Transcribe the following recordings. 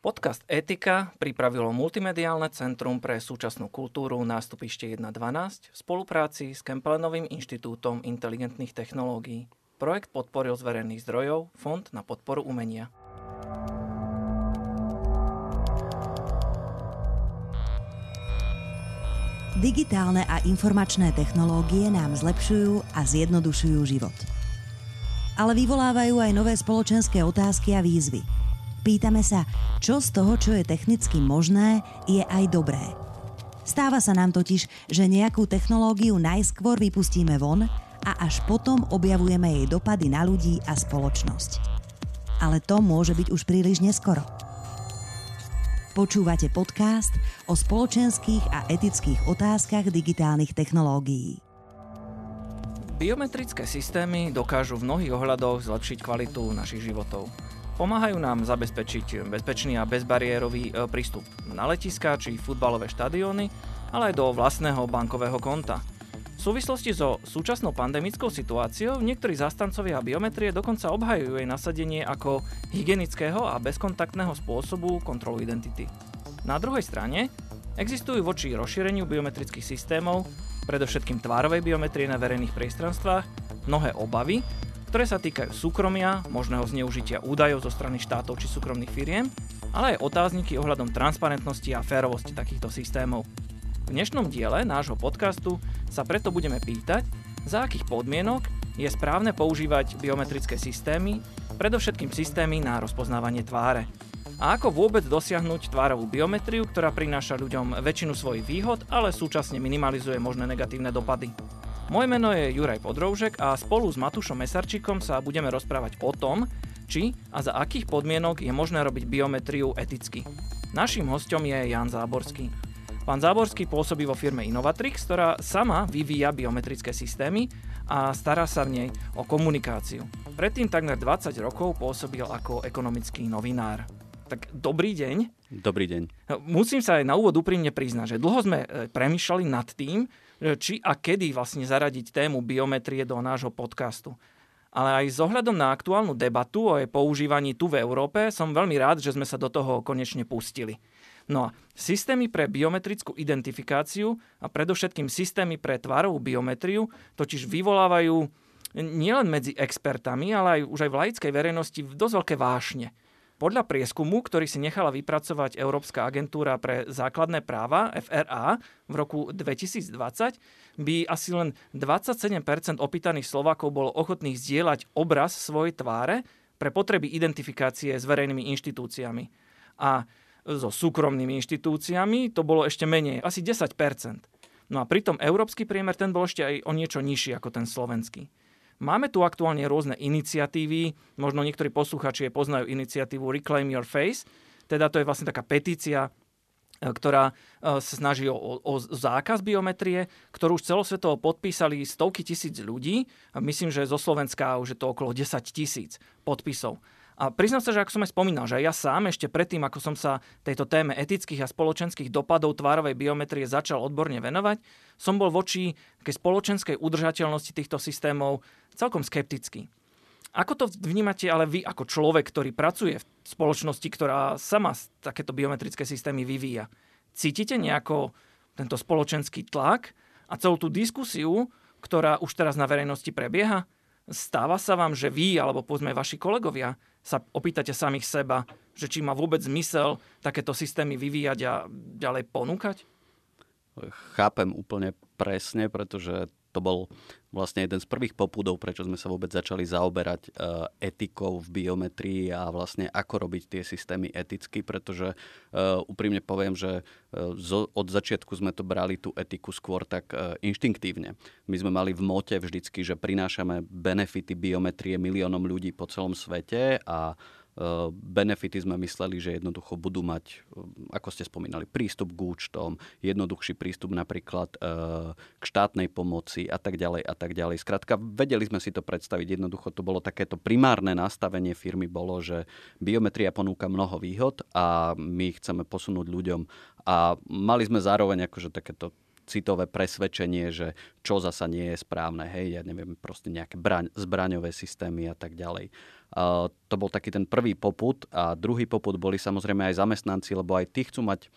Podcast Etika pripravilo Multimediálne centrum pre súčasnú kultúru nástupište 1.12 v spolupráci s Kempelenovým inštitútom inteligentných technológií. Projekt podporil z verejných zdrojov Fond na podporu umenia. Digitálne a informačné technológie nám zlepšujú a zjednodušujú život. Ale vyvolávajú aj nové spoločenské otázky a výzvy – Pýtame sa, čo z toho, čo je technicky možné, je aj dobré. Stáva sa nám totiž, že nejakú technológiu najskôr vypustíme von a až potom objavujeme jej dopady na ľudí a spoločnosť. Ale to môže byť už príliš neskoro. Počúvate podcast o spoločenských a etických otázkach digitálnych technológií. Biometrické systémy dokážu v mnohých ohľadoch zlepšiť kvalitu našich životov. Pomáhajú nám zabezpečiť bezpečný a bezbariérový e, prístup na letiska či futbalové štadióny, ale aj do vlastného bankového konta. V súvislosti so súčasnou pandemickou situáciou niektorí zastancovia biometrie dokonca obhajujú jej nasadenie ako hygienického a bezkontaktného spôsobu kontrolu identity. Na druhej strane existujú voči rozšíreniu biometrických systémov, predovšetkým tvárovej biometrie na verejných priestranstvách, mnohé obavy, ktoré sa týkajú súkromia, možného zneužitia údajov zo strany štátov či súkromných firiem, ale aj otázniky ohľadom transparentnosti a férovosti takýchto systémov. V dnešnom diele nášho podcastu sa preto budeme pýtať, za akých podmienok je správne používať biometrické systémy, predovšetkým systémy na rozpoznávanie tváre. A ako vôbec dosiahnuť tvárovú biometriu, ktorá prináša ľuďom väčšinu svojich výhod, ale súčasne minimalizuje možné negatívne dopady. Moje meno je Juraj Podroužek a spolu s Matušom Mesarčikom sa budeme rozprávať o tom, či a za akých podmienok je možné robiť biometriu eticky. Naším hostom je Jan Záborský. Pán Záborský pôsobí vo firme Innovatrix, ktorá sama vyvíja biometrické systémy a stará sa v nej o komunikáciu. Predtým takmer 20 rokov pôsobil ako ekonomický novinár. Tak dobrý deň. Dobrý deň. Musím sa aj na úvod úprimne priznať, že dlho sme e, premyšľali nad tým, či a kedy vlastne zaradiť tému biometrie do nášho podcastu. Ale aj s ohľadom na aktuálnu debatu o jej používaní tu v Európe som veľmi rád, že sme sa do toho konečne pustili. No a systémy pre biometrickú identifikáciu a predovšetkým systémy pre tvárovú biometriu totiž vyvolávajú nielen medzi expertami, ale aj už aj v laickej verejnosti dosť veľké vášne. Podľa prieskumu, ktorý si nechala vypracovať Európska agentúra pre základné práva, FRA, v roku 2020, by asi len 27% opýtaných Slovákov bolo ochotných zdieľať obraz svojej tváre pre potreby identifikácie s verejnými inštitúciami. A so súkromnými inštitúciami to bolo ešte menej, asi 10%. No a pritom európsky priemer ten bol ešte aj o niečo nižší ako ten slovenský. Máme tu aktuálne rôzne iniciatívy, možno niektorí posluchači poznajú iniciatívu Reclaim Your Face, teda to je vlastne taká petícia, e, ktorá e, sa snaží o, o zákaz biometrie, ktorú už celosvetovo podpísali stovky tisíc ľudí. Myslím, že zo Slovenska už je to okolo 10 tisíc podpisov. A priznám sa, že ako som aj spomínal, že ja sám ešte predtým, ako som sa tejto téme etických a spoločenských dopadov tvárovej biometrie začal odborne venovať, som bol voči takej spoločenskej udržateľnosti týchto systémov celkom skeptický. Ako to vnímate ale vy ako človek, ktorý pracuje v spoločnosti, ktorá sama takéto biometrické systémy vyvíja? Cítite nejako tento spoločenský tlak a celú tú diskusiu, ktorá už teraz na verejnosti prebieha? Stáva sa vám, že vy, alebo povedzme vaši kolegovia, sa opýtate samých seba, že či má vôbec zmysel takéto systémy vyvíjať a ďalej ponúkať? Chápem úplne presne, pretože to bol vlastne jeden z prvých popudov, prečo sme sa vôbec začali zaoberať uh, etikou v biometrii a vlastne ako robiť tie systémy eticky, pretože uh, úprimne poviem, že zo, od začiatku sme to brali tú etiku skôr tak inštinktívne. My sme mali v mote vždycky, že prinášame benefity biometrie miliónom ľudí po celom svete a benefity sme mysleli, že jednoducho budú mať, eh, ako ste spomínali, prístup k účtom, jednoduchší prístup napríklad eh, k štátnej pomoci a tak ďalej a tak ďalej. Skrátka, vedeli sme si to predstaviť. Jednoducho to bolo takéto primárne nastavenie firmy bolo, že biometria ponúka mnoho výhod a my chceme posunúť ľuďom a mali sme zároveň akože takéto citové presvedčenie, že čo zasa nie je správne, hej, ja neviem, proste nejaké braň, zbraňové systémy a tak ďalej. Uh, to bol taký ten prvý poput a druhý poput boli samozrejme aj zamestnanci, lebo aj tí chcú mať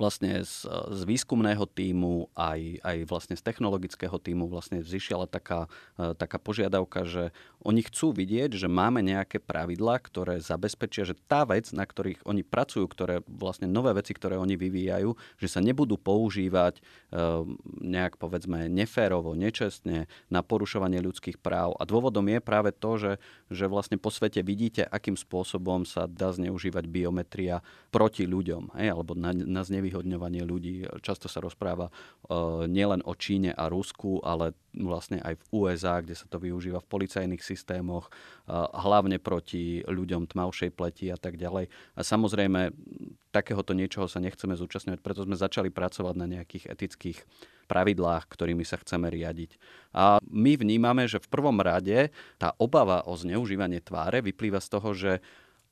vlastne z, z výskumného týmu, aj, aj vlastne z technologického týmu vlastne vzýšla taká, e, taká požiadavka, že oni chcú vidieť, že máme nejaké pravidlá, ktoré zabezpečia, že tá vec, na ktorých oni pracujú, ktoré vlastne nové veci, ktoré oni vyvíjajú, že sa nebudú používať e, nejak povedzme neférovo, nečestne na porušovanie ľudských práv. A dôvodom je práve to, že, že vlastne po svete vidíte, akým spôsobom sa dá zneužívať biometria proti ľuďom, hej, alebo na, na znevý znevýhodňovanie ľudí. Často sa rozpráva uh, nielen o Číne a Rusku, ale vlastne aj v USA, kde sa to využíva v policajných systémoch, uh, hlavne proti ľuďom tmavšej pleti a tak ďalej. A samozrejme, takéhoto niečoho sa nechceme zúčastňovať, preto sme začali pracovať na nejakých etických pravidlách, ktorými sa chceme riadiť. A my vnímame, že v prvom rade tá obava o zneužívanie tváre vyplýva z toho, že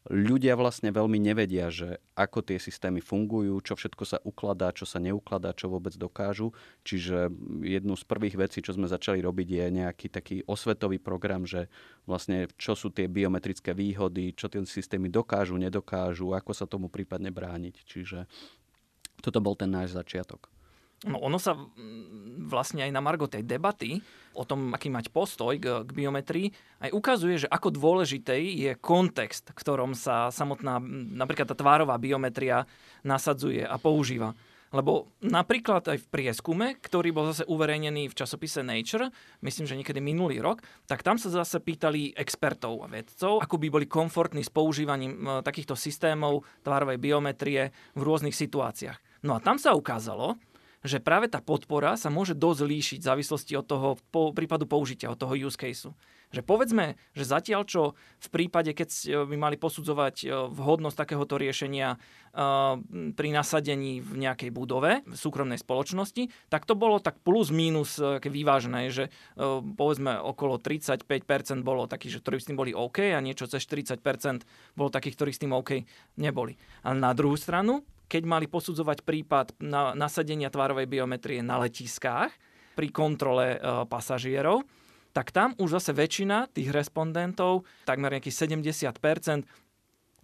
ľudia vlastne veľmi nevedia, že ako tie systémy fungujú, čo všetko sa ukladá, čo sa neukladá, čo vôbec dokážu. Čiže jednu z prvých vecí, čo sme začali robiť, je nejaký taký osvetový program, že vlastne čo sú tie biometrické výhody, čo tie systémy dokážu, nedokážu, ako sa tomu prípadne brániť. Čiže toto bol ten náš začiatok. No ono sa vlastne aj na margo tej debaty o tom, aký mať postoj k, k biometrii, aj ukazuje, že ako dôležitý je kontext, v ktorom sa samotná napríklad tá tvárová biometria nasadzuje a používa. Lebo napríklad aj v prieskume, ktorý bol zase uverejnený v časopise Nature, myslím, že niekedy minulý rok, tak tam sa zase pýtali expertov a vedcov, ako by boli komfortní s používaním takýchto systémov tvárovej biometrie v rôznych situáciách. No a tam sa ukázalo, že práve tá podpora sa môže dosť líšiť v závislosti od toho po, prípadu použitia, od toho use caseu. Že povedzme, že zatiaľ čo v prípade, keď by mali posudzovať e, vhodnosť takéhoto riešenia e, pri nasadení v nejakej budove, v súkromnej spoločnosti, tak to bolo tak plus minus e, vyvážené, že povedzme okolo 35% bolo takých, že ktorí s tým boli OK a niečo cez 40% bolo takých, ktorí s tým OK neboli. A na druhú stranu, keď mali posudzovať prípad na nasadenia tvárovej biometrie na letiskách pri kontrole e, pasažierov, tak tam už zase väčšina tých respondentov, takmer nejakých 70%,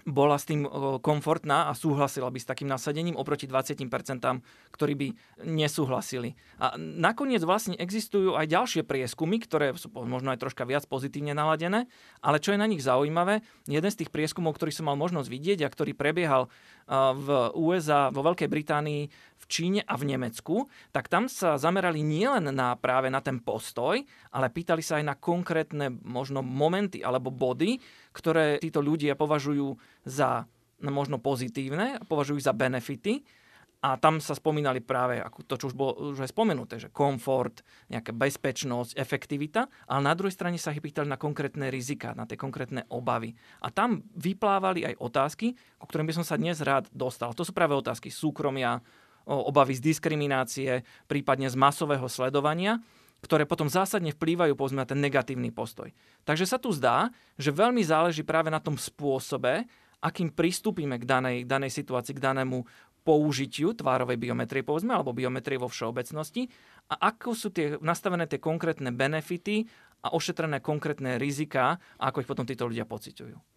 bola s tým komfortná a súhlasila by s takým nasadením oproti 20%, ktorí by nesúhlasili. A nakoniec vlastne existujú aj ďalšie prieskumy, ktoré sú možno aj troška viac pozitívne naladené, ale čo je na nich zaujímavé, jeden z tých prieskumov, ktorý som mal možnosť vidieť a ktorý prebiehal v USA, vo Veľkej Británii, v Číne a v Nemecku, tak tam sa zamerali nielen na práve na ten postoj, ale pýtali sa aj na konkrétne možno momenty alebo body, ktoré títo ľudia považujú za no, možno pozitívne považujú za benefity. A tam sa spomínali práve ako to, čo už bolo už aj spomenuté, že komfort, nejaká bezpečnosť, efektivita, ale na druhej strane sa ich pýtali na konkrétne rizika, na tie konkrétne obavy. A tam vyplávali aj otázky, ku ktorým by som sa dnes rád dostal. To sú práve otázky súkromia, obavy z diskriminácie, prípadne z masového sledovania ktoré potom zásadne vplývajú povedzme na ten negatívny postoj. Takže sa tu zdá, že veľmi záleží práve na tom spôsobe, akým pristúpime k danej, danej situácii, k danému použitiu tvárovej biometrie, povedzme, alebo biometrie vo všeobecnosti a ako sú tie nastavené tie konkrétne benefity a ošetrené konkrétne rizika a ako ich potom títo ľudia pociťujú.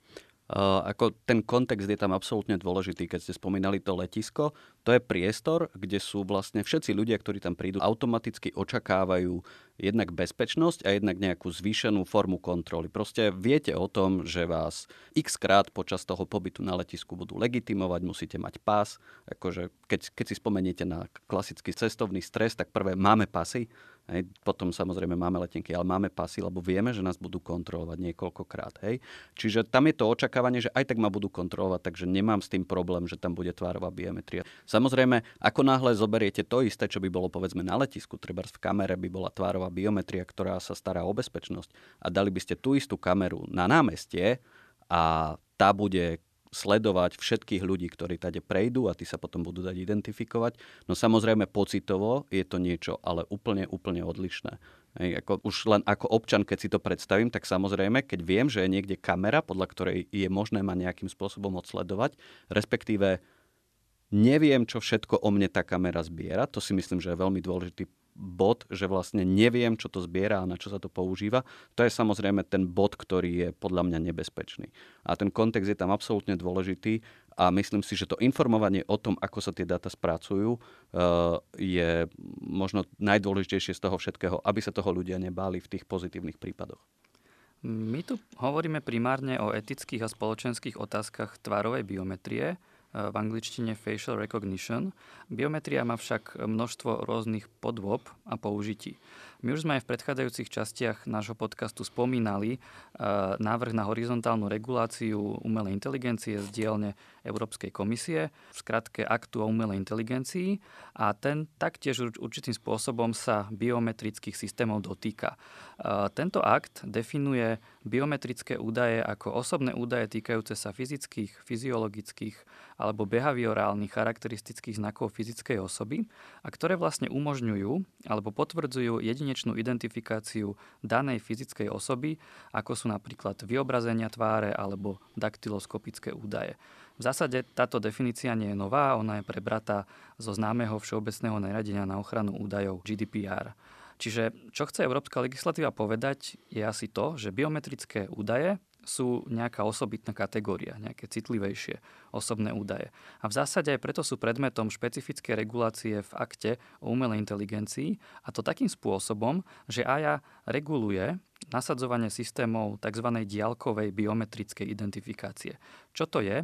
Uh, ako ten kontext je tam absolútne dôležitý, keď ste spomínali to letisko. To je priestor, kde sú vlastne všetci ľudia, ktorí tam prídu, automaticky očakávajú jednak bezpečnosť a jednak nejakú zvýšenú formu kontroly. Proste viete o tom, že vás x krát počas toho pobytu na letisku budú legitimovať, musíte mať pás. Akože keď, keď si spomeniete na klasický cestovný stres, tak prvé máme pasy, Hej. Potom samozrejme máme letenky, ale máme pasy, lebo vieme, že nás budú kontrolovať niekoľkokrát. Hej. Čiže tam je to očakávanie, že aj tak ma budú kontrolovať, takže nemám s tým problém, že tam bude tvárová biometria. Samozrejme, ako náhle zoberiete to isté, čo by bolo povedzme na letisku, treba v kamere by bola tvárová biometria, ktorá sa stará o bezpečnosť a dali by ste tú istú kameru na námestie a tá bude sledovať všetkých ľudí, ktorí tade prejdú a tí sa potom budú dať identifikovať. No samozrejme pocitovo je to niečo, ale úplne, úplne odlišné. Hej, ako, už len ako občan, keď si to predstavím, tak samozrejme, keď viem, že je niekde kamera, podľa ktorej je možné ma nejakým spôsobom odsledovať, respektíve neviem, čo všetko o mne tá kamera zbiera. To si myslím, že je veľmi dôležitý bod, že vlastne neviem, čo to zbiera a na čo sa to používa. To je samozrejme ten bod, ktorý je podľa mňa nebezpečný. A ten kontext je tam absolútne dôležitý a myslím si, že to informovanie o tom, ako sa tie dáta spracujú, eh, je možno najdôležitejšie z toho všetkého, aby sa toho ľudia nebáli v tých pozitívnych prípadoch. My tu hovoríme primárne o etických a spoločenských otázkach tvárovej biometrie, v angličtine facial recognition. Biometria má však množstvo rôznych podôb a použití. My už sme aj v predchádzajúcich častiach nášho podcastu spomínali uh, návrh na horizontálnu reguláciu umelej inteligencie z dielne Európskej komisie, v skratke aktu o umelej inteligencii a ten taktiež určitým spôsobom sa biometrických systémov dotýka. Uh, tento akt definuje biometrické údaje ako osobné údaje týkajúce sa fyzických, fyziologických alebo behaviorálnych charakteristických znakov fyzickej osoby a ktoré vlastne umožňujú alebo potvrdzujú jedine jedinečnú identifikáciu danej fyzickej osoby, ako sú napríklad vyobrazenia tváre alebo daktyloskopické údaje. V zásade táto definícia nie je nová, ona je prebratá zo známeho všeobecného nariadenia na ochranu údajov GDPR. Čiže čo chce európska legislatíva povedať, je asi to, že biometrické údaje sú nejaká osobitná kategória, nejaké citlivejšie osobné údaje. A v zásade aj preto sú predmetom špecifické regulácie v akte o umelej inteligencii a to takým spôsobom, že AJA reguluje nasadzovanie systémov tzv. diaľkovej biometrickej identifikácie. Čo to je?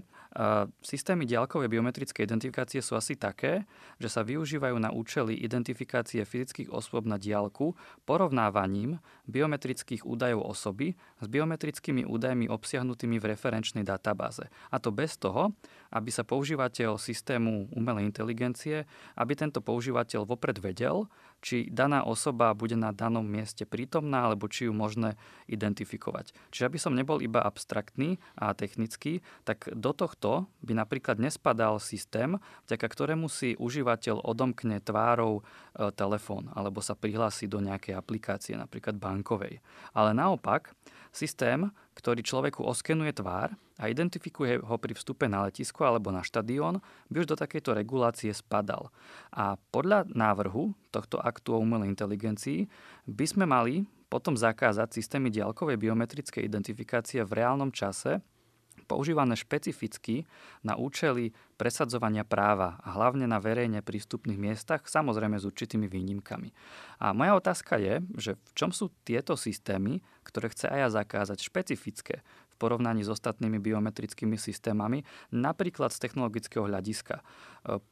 Systémy diaľkovej biometrickej identifikácie sú asi také, že sa využívajú na účely identifikácie fyzických osôb na diaľku porovnávaním biometrických údajov osoby s biometrickými údajmi obsiahnutými v referenčnej databáze. A to bez toho, aby sa používateľ systému umelej inteligencie, aby tento používateľ vopred vedel, či daná osoba bude na danom mieste prítomná, alebo či ju možné identifikovať. Čiže aby som nebol iba abstraktný a technický, tak do tohto by napríklad nespadal systém, vďaka ktorému si užívateľ odomkne tvárou e, telefón alebo sa prihlási do nejakej aplikácie, napríklad bankovej. Ale naopak, systém, ktorý človeku oskenuje tvár a identifikuje ho pri vstupe na letisko alebo na štadión, by už do takejto regulácie spadal. A podľa návrhu tohto aktu o umelej inteligencii by sme mali potom zakázať systémy diaľkovej biometrickej identifikácie v reálnom čase používané špecificky na účely presadzovania práva a hlavne na verejne prístupných miestach, samozrejme s určitými výnimkami. A moja otázka je, že v čom sú tieto systémy, ktoré chce aj ja zakázať, špecifické v porovnaní s ostatnými biometrickými systémami, napríklad z technologického hľadiska. E,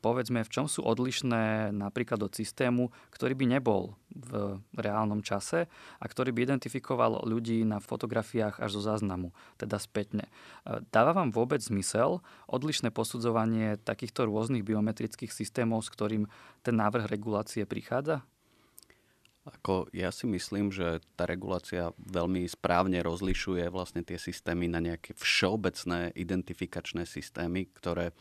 povedzme, v čom sú odlišné napríklad od systému, ktorý by nebol v reálnom čase a ktorý by identifikoval ľudí na fotografiách až zo záznamu, teda spätne. E, dáva vám vôbec zmysel odlišné posudzovanie takýchto rôznych biometrických systémov, s ktorým ten návrh regulácie prichádza? Ako ja si myslím, že tá regulácia veľmi správne rozlišuje vlastne tie systémy na nejaké všeobecné identifikačné systémy, ktoré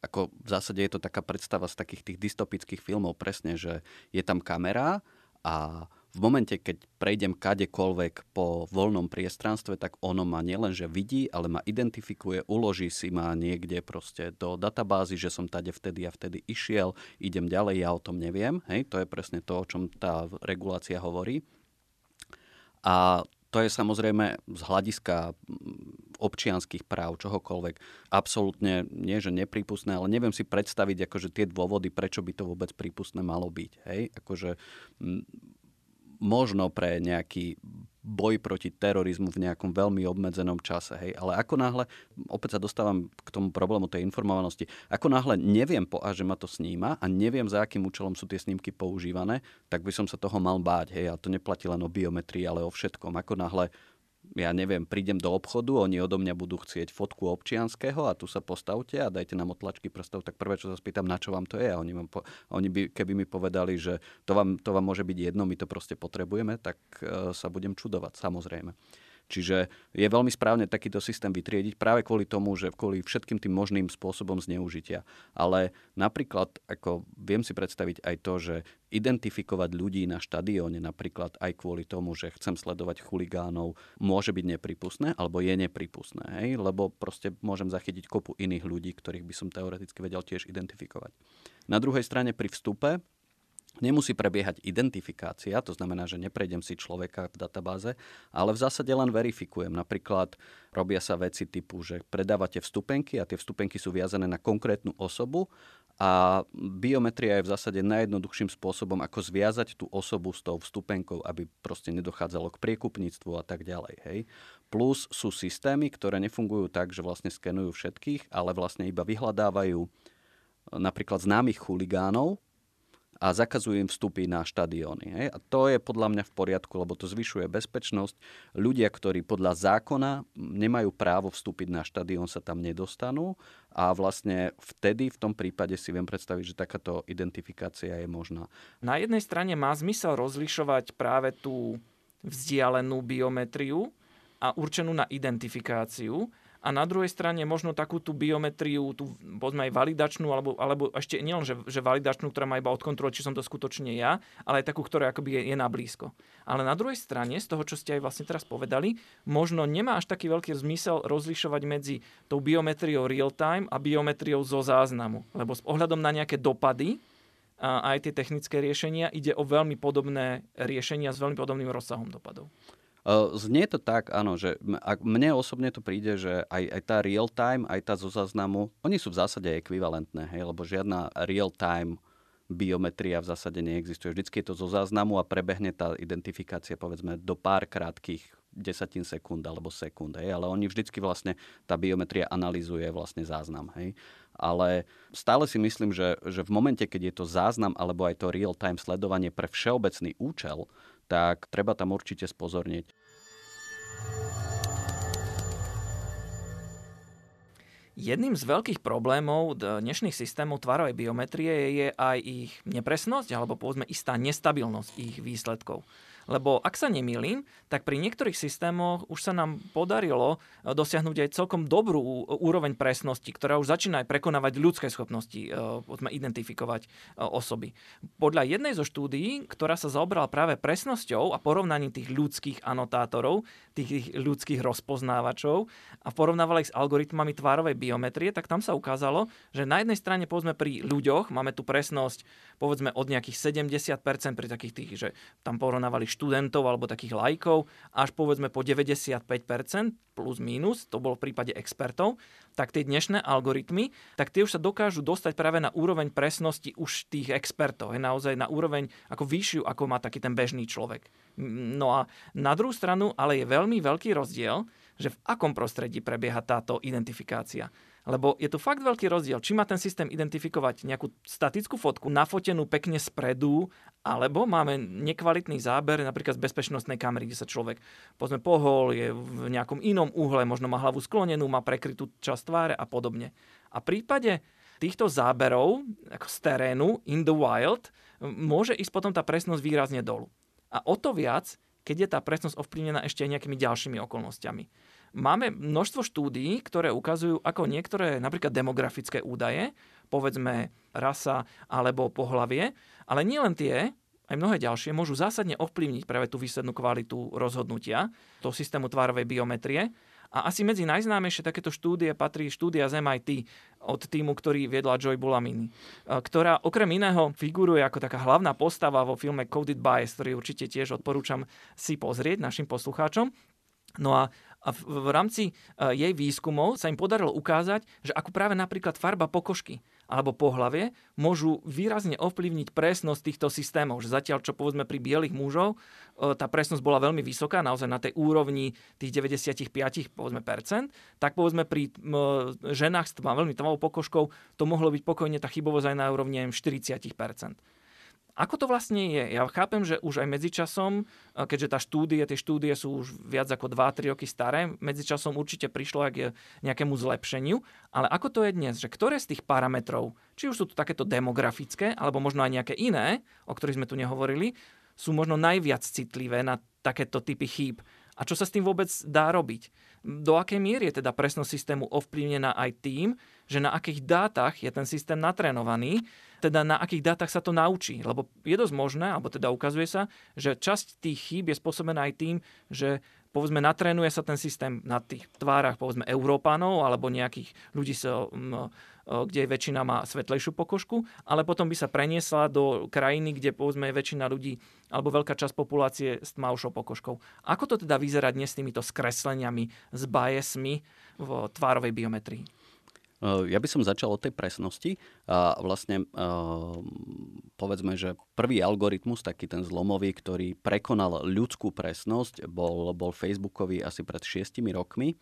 ako v zásade je to taká predstava z takých tých dystopických filmov presne, že je tam kamera a v momente, keď prejdem kadekoľvek po voľnom priestranstve, tak ono ma nielenže vidí, ale ma identifikuje, uloží si ma niekde proste do databázy, že som tade vtedy a vtedy išiel, idem ďalej, ja o tom neviem. Hej, to je presne to, o čom tá regulácia hovorí. A to je samozrejme z hľadiska občianských práv, čohokoľvek, absolútne nie, že nepripustné, ale neviem si predstaviť akože tie dôvody, prečo by to vôbec prípustné malo byť. Hej? Akože, možno pre nejaký boj proti terorizmu v nejakom veľmi obmedzenom čase. Hej. Ale ako náhle, opäť sa dostávam k tomu problému tej informovanosti, ako náhle neviem po že ma to sníma a neviem, za akým účelom sú tie snímky používané, tak by som sa toho mal báť. Hej. A to neplatí len o biometrii, ale o všetkom. Ako náhle ja neviem, prídem do obchodu, oni odo mňa budú chcieť fotku občianského a tu sa postavte a dajte nám otlačky prstov, tak prvé, čo sa spýtam, na čo vám to je. A oni, po, oni by, keby mi povedali, že to vám, to vám môže byť jedno, my to proste potrebujeme, tak uh, sa budem čudovať, samozrejme. Čiže je veľmi správne takýto systém vytriediť práve kvôli tomu, že kvôli všetkým tým možným spôsobom zneužitia. Ale napríklad, ako viem si predstaviť aj to, že identifikovať ľudí na štadióne napríklad aj kvôli tomu, že chcem sledovať chuligánov, môže byť nepripustné alebo je nepripustné, hej? lebo proste môžem zachytiť kopu iných ľudí, ktorých by som teoreticky vedel tiež identifikovať. Na druhej strane pri vstupe Nemusí prebiehať identifikácia, to znamená, že neprejdem si človeka v databáze, ale v zásade len verifikujem. Napríklad robia sa veci typu, že predávate vstupenky a tie vstupenky sú viazané na konkrétnu osobu a biometria je v zásade najjednoduchším spôsobom, ako zviazať tú osobu s tou vstupenkou, aby proste nedochádzalo k priekupníctvu a tak ďalej. Hej. Plus sú systémy, ktoré nefungujú tak, že vlastne skenujú všetkých, ale vlastne iba vyhľadávajú napríklad známych chuligánov, a zakazujú im vstupy na štadióny. Hej? A to je podľa mňa v poriadku, lebo to zvyšuje bezpečnosť. Ľudia, ktorí podľa zákona nemajú právo vstúpiť na štadión, sa tam nedostanú a vlastne vtedy v tom prípade si viem predstaviť, že takáto identifikácia je možná. Na jednej strane má zmysel rozlišovať práve tú vzdialenú biometriu a určenú na identifikáciu, a na druhej strane možno takú tú biometriu, tú povedzme aj validačnú, alebo, alebo ešte nielen, že, že validačnú, ktorá má iba odkontrolovať, či som to skutočne ja, ale aj takú, ktorá akoby je, je na blízko. Ale na druhej strane, z toho, čo ste aj vlastne teraz povedali, možno nemá až taký veľký zmysel rozlišovať medzi tou biometriou real-time a biometriou zo záznamu. Lebo s ohľadom na nejaké dopady, a aj tie technické riešenia, ide o veľmi podobné riešenia s veľmi podobným rozsahom dopadov. Znie to tak, áno, že mne osobne to príde, že aj, aj tá real time, aj tá zo záznamu, oni sú v zásade ekvivalentné, hej, lebo žiadna real time biometria v zásade neexistuje. Vždycky je to zo záznamu a prebehne tá identifikácia povedzme do pár krátkých desatín sekúnd alebo sekúnd, hej, ale oni vždycky vlastne, tá biometria analýzuje vlastne záznam, hej. Ale stále si myslím, že, že v momente, keď je to záznam alebo aj to real-time sledovanie pre všeobecný účel, tak treba tam určite spozorniť. Jedným z veľkých problémov dnešných systémov tvarovej biometrie je aj ich nepresnosť alebo povedzme istá nestabilnosť ich výsledkov. Lebo ak sa nemýlim, tak pri niektorých systémoch už sa nám podarilo eh, dosiahnuť aj celkom dobrú úroveň presnosti, ktorá už začína aj prekonávať ľudské schopnosti eh, poďme, identifikovať eh, osoby. Podľa jednej zo štúdií, ktorá sa zaobrala práve presnosťou a porovnaním tých ľudských anotátorov, tých ľudských rozpoznávačov a porovnávala ich s algoritmami tvárovej biometrie, tak tam sa ukázalo, že na jednej strane povedzme pri ľuďoch máme tu presnosť povedzme od nejakých 70% pri takých tých, že tam porovnávali študentov alebo takých lajkov, až povedzme po 95% plus minus, to bolo v prípade expertov, tak tie dnešné algoritmy, tak tie už sa dokážu dostať práve na úroveň presnosti už tých expertov, je naozaj na úroveň ako vyššiu, ako má taký ten bežný človek. No a na druhú stranu, ale je veľmi veľký rozdiel, že v akom prostredí prebieha táto identifikácia. Lebo je tu fakt veľký rozdiel, či má ten systém identifikovať nejakú statickú fotku, nafotenú pekne spredu, alebo máme nekvalitný záber napríklad z bezpečnostnej kamery, kde sa človek pozme pohol, je v nejakom inom uhle, možno má hlavu sklonenú, má prekrytú časť tváre a podobne. A v prípade týchto záberov ako z terénu, in the wild, môže ísť potom tá presnosť výrazne dolu. A o to viac, keď je tá presnosť ovplyvnená ešte aj nejakými ďalšími okolnostiami. Máme množstvo štúdií, ktoré ukazujú, ako niektoré napríklad demografické údaje, povedzme rasa alebo pohlavie, ale nielen tie, aj mnohé ďalšie, môžu zásadne ovplyvniť práve tú výslednú kvalitu rozhodnutia, toho systému tvárovej biometrie. A asi medzi najznámejšie takéto štúdie patrí štúdia z MIT od týmu, ktorý viedla Joy Bulamini, ktorá okrem iného figuruje ako taká hlavná postava vo filme Coded Bias, ktorý určite tiež odporúčam si pozrieť našim poslucháčom. No a a v, v rámci uh, jej výskumov sa im podarilo ukázať, že ako práve napríklad farba pokožky alebo pohlavie môžu výrazne ovplyvniť presnosť týchto systémov. Že zatiaľ, čo povedzme pri bielých mužov, uh, tá presnosť bola veľmi vysoká, naozaj na tej úrovni tých 95 povedzme, percent, tak povedzme pri ženách s veľmi tmavou pokožkou to mohlo byť pokojne tá chybovosť aj na úrovni 40 ako to vlastne je? Ja chápem, že už aj medzičasom, keďže tá štúdie, tie štúdie sú už viac ako 2-3 roky staré, medzičasom určite prišlo k nejakému zlepšeniu, ale ako to je dnes? Že ktoré z tých parametrov, či už sú to takéto demografické, alebo možno aj nejaké iné, o ktorých sme tu nehovorili, sú možno najviac citlivé na takéto typy chýb A čo sa s tým vôbec dá robiť? Do akej miery je teda presnosť systému ovplyvnená aj tým, že na akých dátach je ten systém natrénovaný, teda na akých dátach sa to naučí. Lebo je dosť možné, alebo teda ukazuje sa, že časť tých chýb je spôsobená aj tým, že povedzme, natrénuje sa ten systém na tých tvárach, povedzme, Európanov alebo nejakých ľudí, so, kde väčšina má svetlejšiu pokožku, ale potom by sa preniesla do krajiny, kde povedzme je väčšina ľudí alebo veľká časť populácie s tmavšou pokožkou. Ako to teda vyzerá dnes s týmito skresleniami, s biasmi v tvárovej biometrii? Ja by som začal od tej presnosti. A vlastne povedzme, že prvý algoritmus, taký ten zlomový, ktorý prekonal ľudskú presnosť, bol, bol Facebookový asi pred šiestimi rokmi.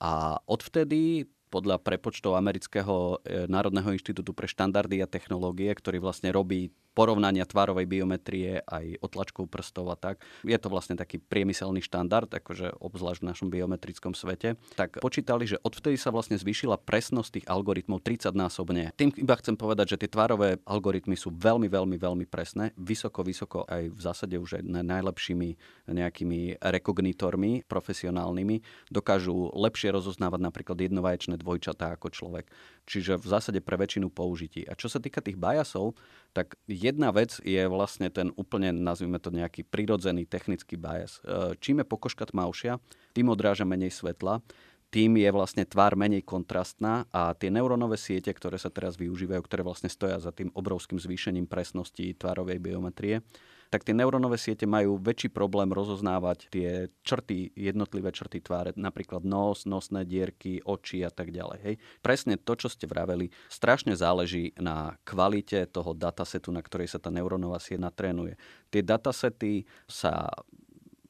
A odvtedy podľa prepočtov Amerického e, Národného inštitútu pre štandardy a technológie, ktorý vlastne robí porovnania tvárovej biometrie aj otlačkou prstov a tak. Je to vlastne taký priemyselný štandard, akože obzvlášť v našom biometrickom svete. Tak počítali, že odvtedy sa vlastne zvýšila presnosť tých algoritmov 30 násobne. Tým iba chcem povedať, že tie tvárové algoritmy sú veľmi, veľmi, veľmi presné, vysoko, vysoko aj v zásade už aj najlepšími nejakými rekognitormi profesionálnymi. Dokážu lepšie rozoznávať napríklad jednovaječné dvojčatá ako človek. Čiže v zásade pre väčšinu použití. A čo sa týka tých biasov, tak jedna vec je vlastne ten úplne, nazvime to nejaký prirodzený technický bias. E, čím je pokožka tmavšia, tým odráža menej svetla, tým je vlastne tvár menej kontrastná a tie neurónové siete, ktoré sa teraz využívajú, ktoré vlastne stoja za tým obrovským zvýšením presnosti tvárovej biometrie, tak tie neurónové siete majú väčší problém rozoznávať tie črty, jednotlivé črty tváre, napríklad nos, nosné dierky, oči a tak ďalej. Hej. Presne to, čo ste vraveli, strašne záleží na kvalite toho datasetu, na ktorej sa tá neurónová sieť natrénuje. Tie datasety sa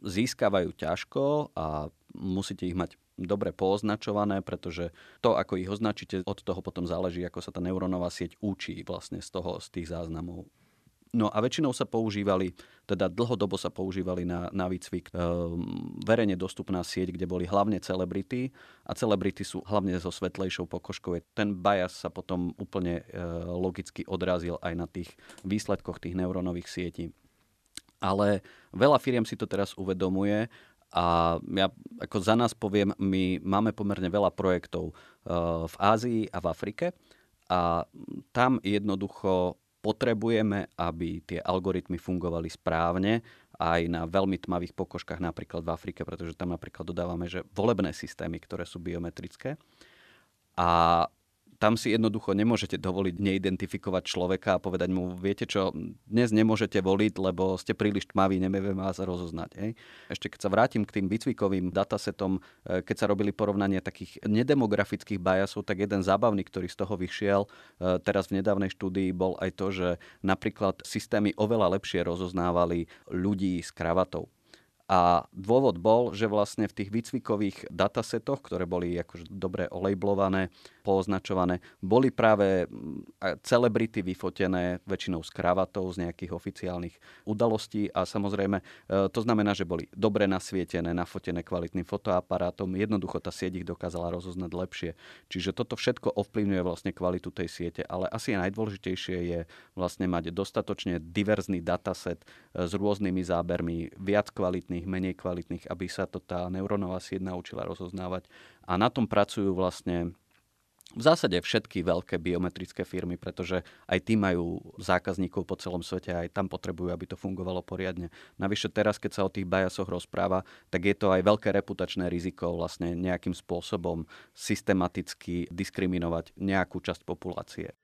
získavajú ťažko a musíte ich mať dobre pooznačované, pretože to, ako ich označíte, od toho potom záleží, ako sa tá neurónová sieť učí vlastne z toho, z tých záznamov. No a väčšinou sa používali, teda dlhodobo sa používali na, na výcvik e, verejne dostupná sieť, kde boli hlavne celebrity a celebrity sú hlavne so svetlejšou pokožkou. Ten bias sa potom úplne e, logicky odrazil aj na tých výsledkoch tých neurónových sietí. Ale veľa firiem si to teraz uvedomuje a ja ako za nás poviem, my máme pomerne veľa projektov e, v Ázii a v Afrike a tam jednoducho potrebujeme, aby tie algoritmy fungovali správne aj na veľmi tmavých pokožkách, napríklad v Afrike, pretože tam napríklad dodávame, že volebné systémy, ktoré sú biometrické. A tam si jednoducho nemôžete dovoliť neidentifikovať človeka a povedať mu, viete čo, dnes nemôžete voliť, lebo ste príliš tmaví, nevieme vás rozoznať. Hej. Ešte keď sa vrátim k tým výcvikovým datasetom, e, keď sa robili porovnanie takých nedemografických biasov, tak jeden zábavný, ktorý z toho vyšiel e, teraz v nedávnej štúdii, bol aj to, že napríklad systémy oveľa lepšie rozoznávali ľudí s kravatou. A dôvod bol, že vlastne v tých výcvikových datasetoch, ktoré boli akože dobre olejblované, pooznačované, boli práve mm, celebrity vyfotené väčšinou s kravatou z nejakých oficiálnych udalostí. A samozrejme e, to znamená, že boli dobre nasvietené, nafotené kvalitným fotoaparátom, jednoducho tá sieť ich dokázala rozoznať lepšie. Čiže toto všetko ovplyvňuje vlastne kvalitu tej siete, ale asi najdôležitejšie je vlastne mať dostatočne diverzný dataset e, s rôznymi zábermi, viac kvalitných, menej kvalitných, aby sa to tá neurónová sieť naučila rozoznávať. A na tom pracujú vlastne v zásade všetky veľké biometrické firmy, pretože aj tí majú zákazníkov po celom svete a aj tam potrebujú, aby to fungovalo poriadne. Navyše teraz, keď sa o tých biasoch rozpráva, tak je to aj veľké reputačné riziko vlastne nejakým spôsobom systematicky diskriminovať nejakú časť populácie.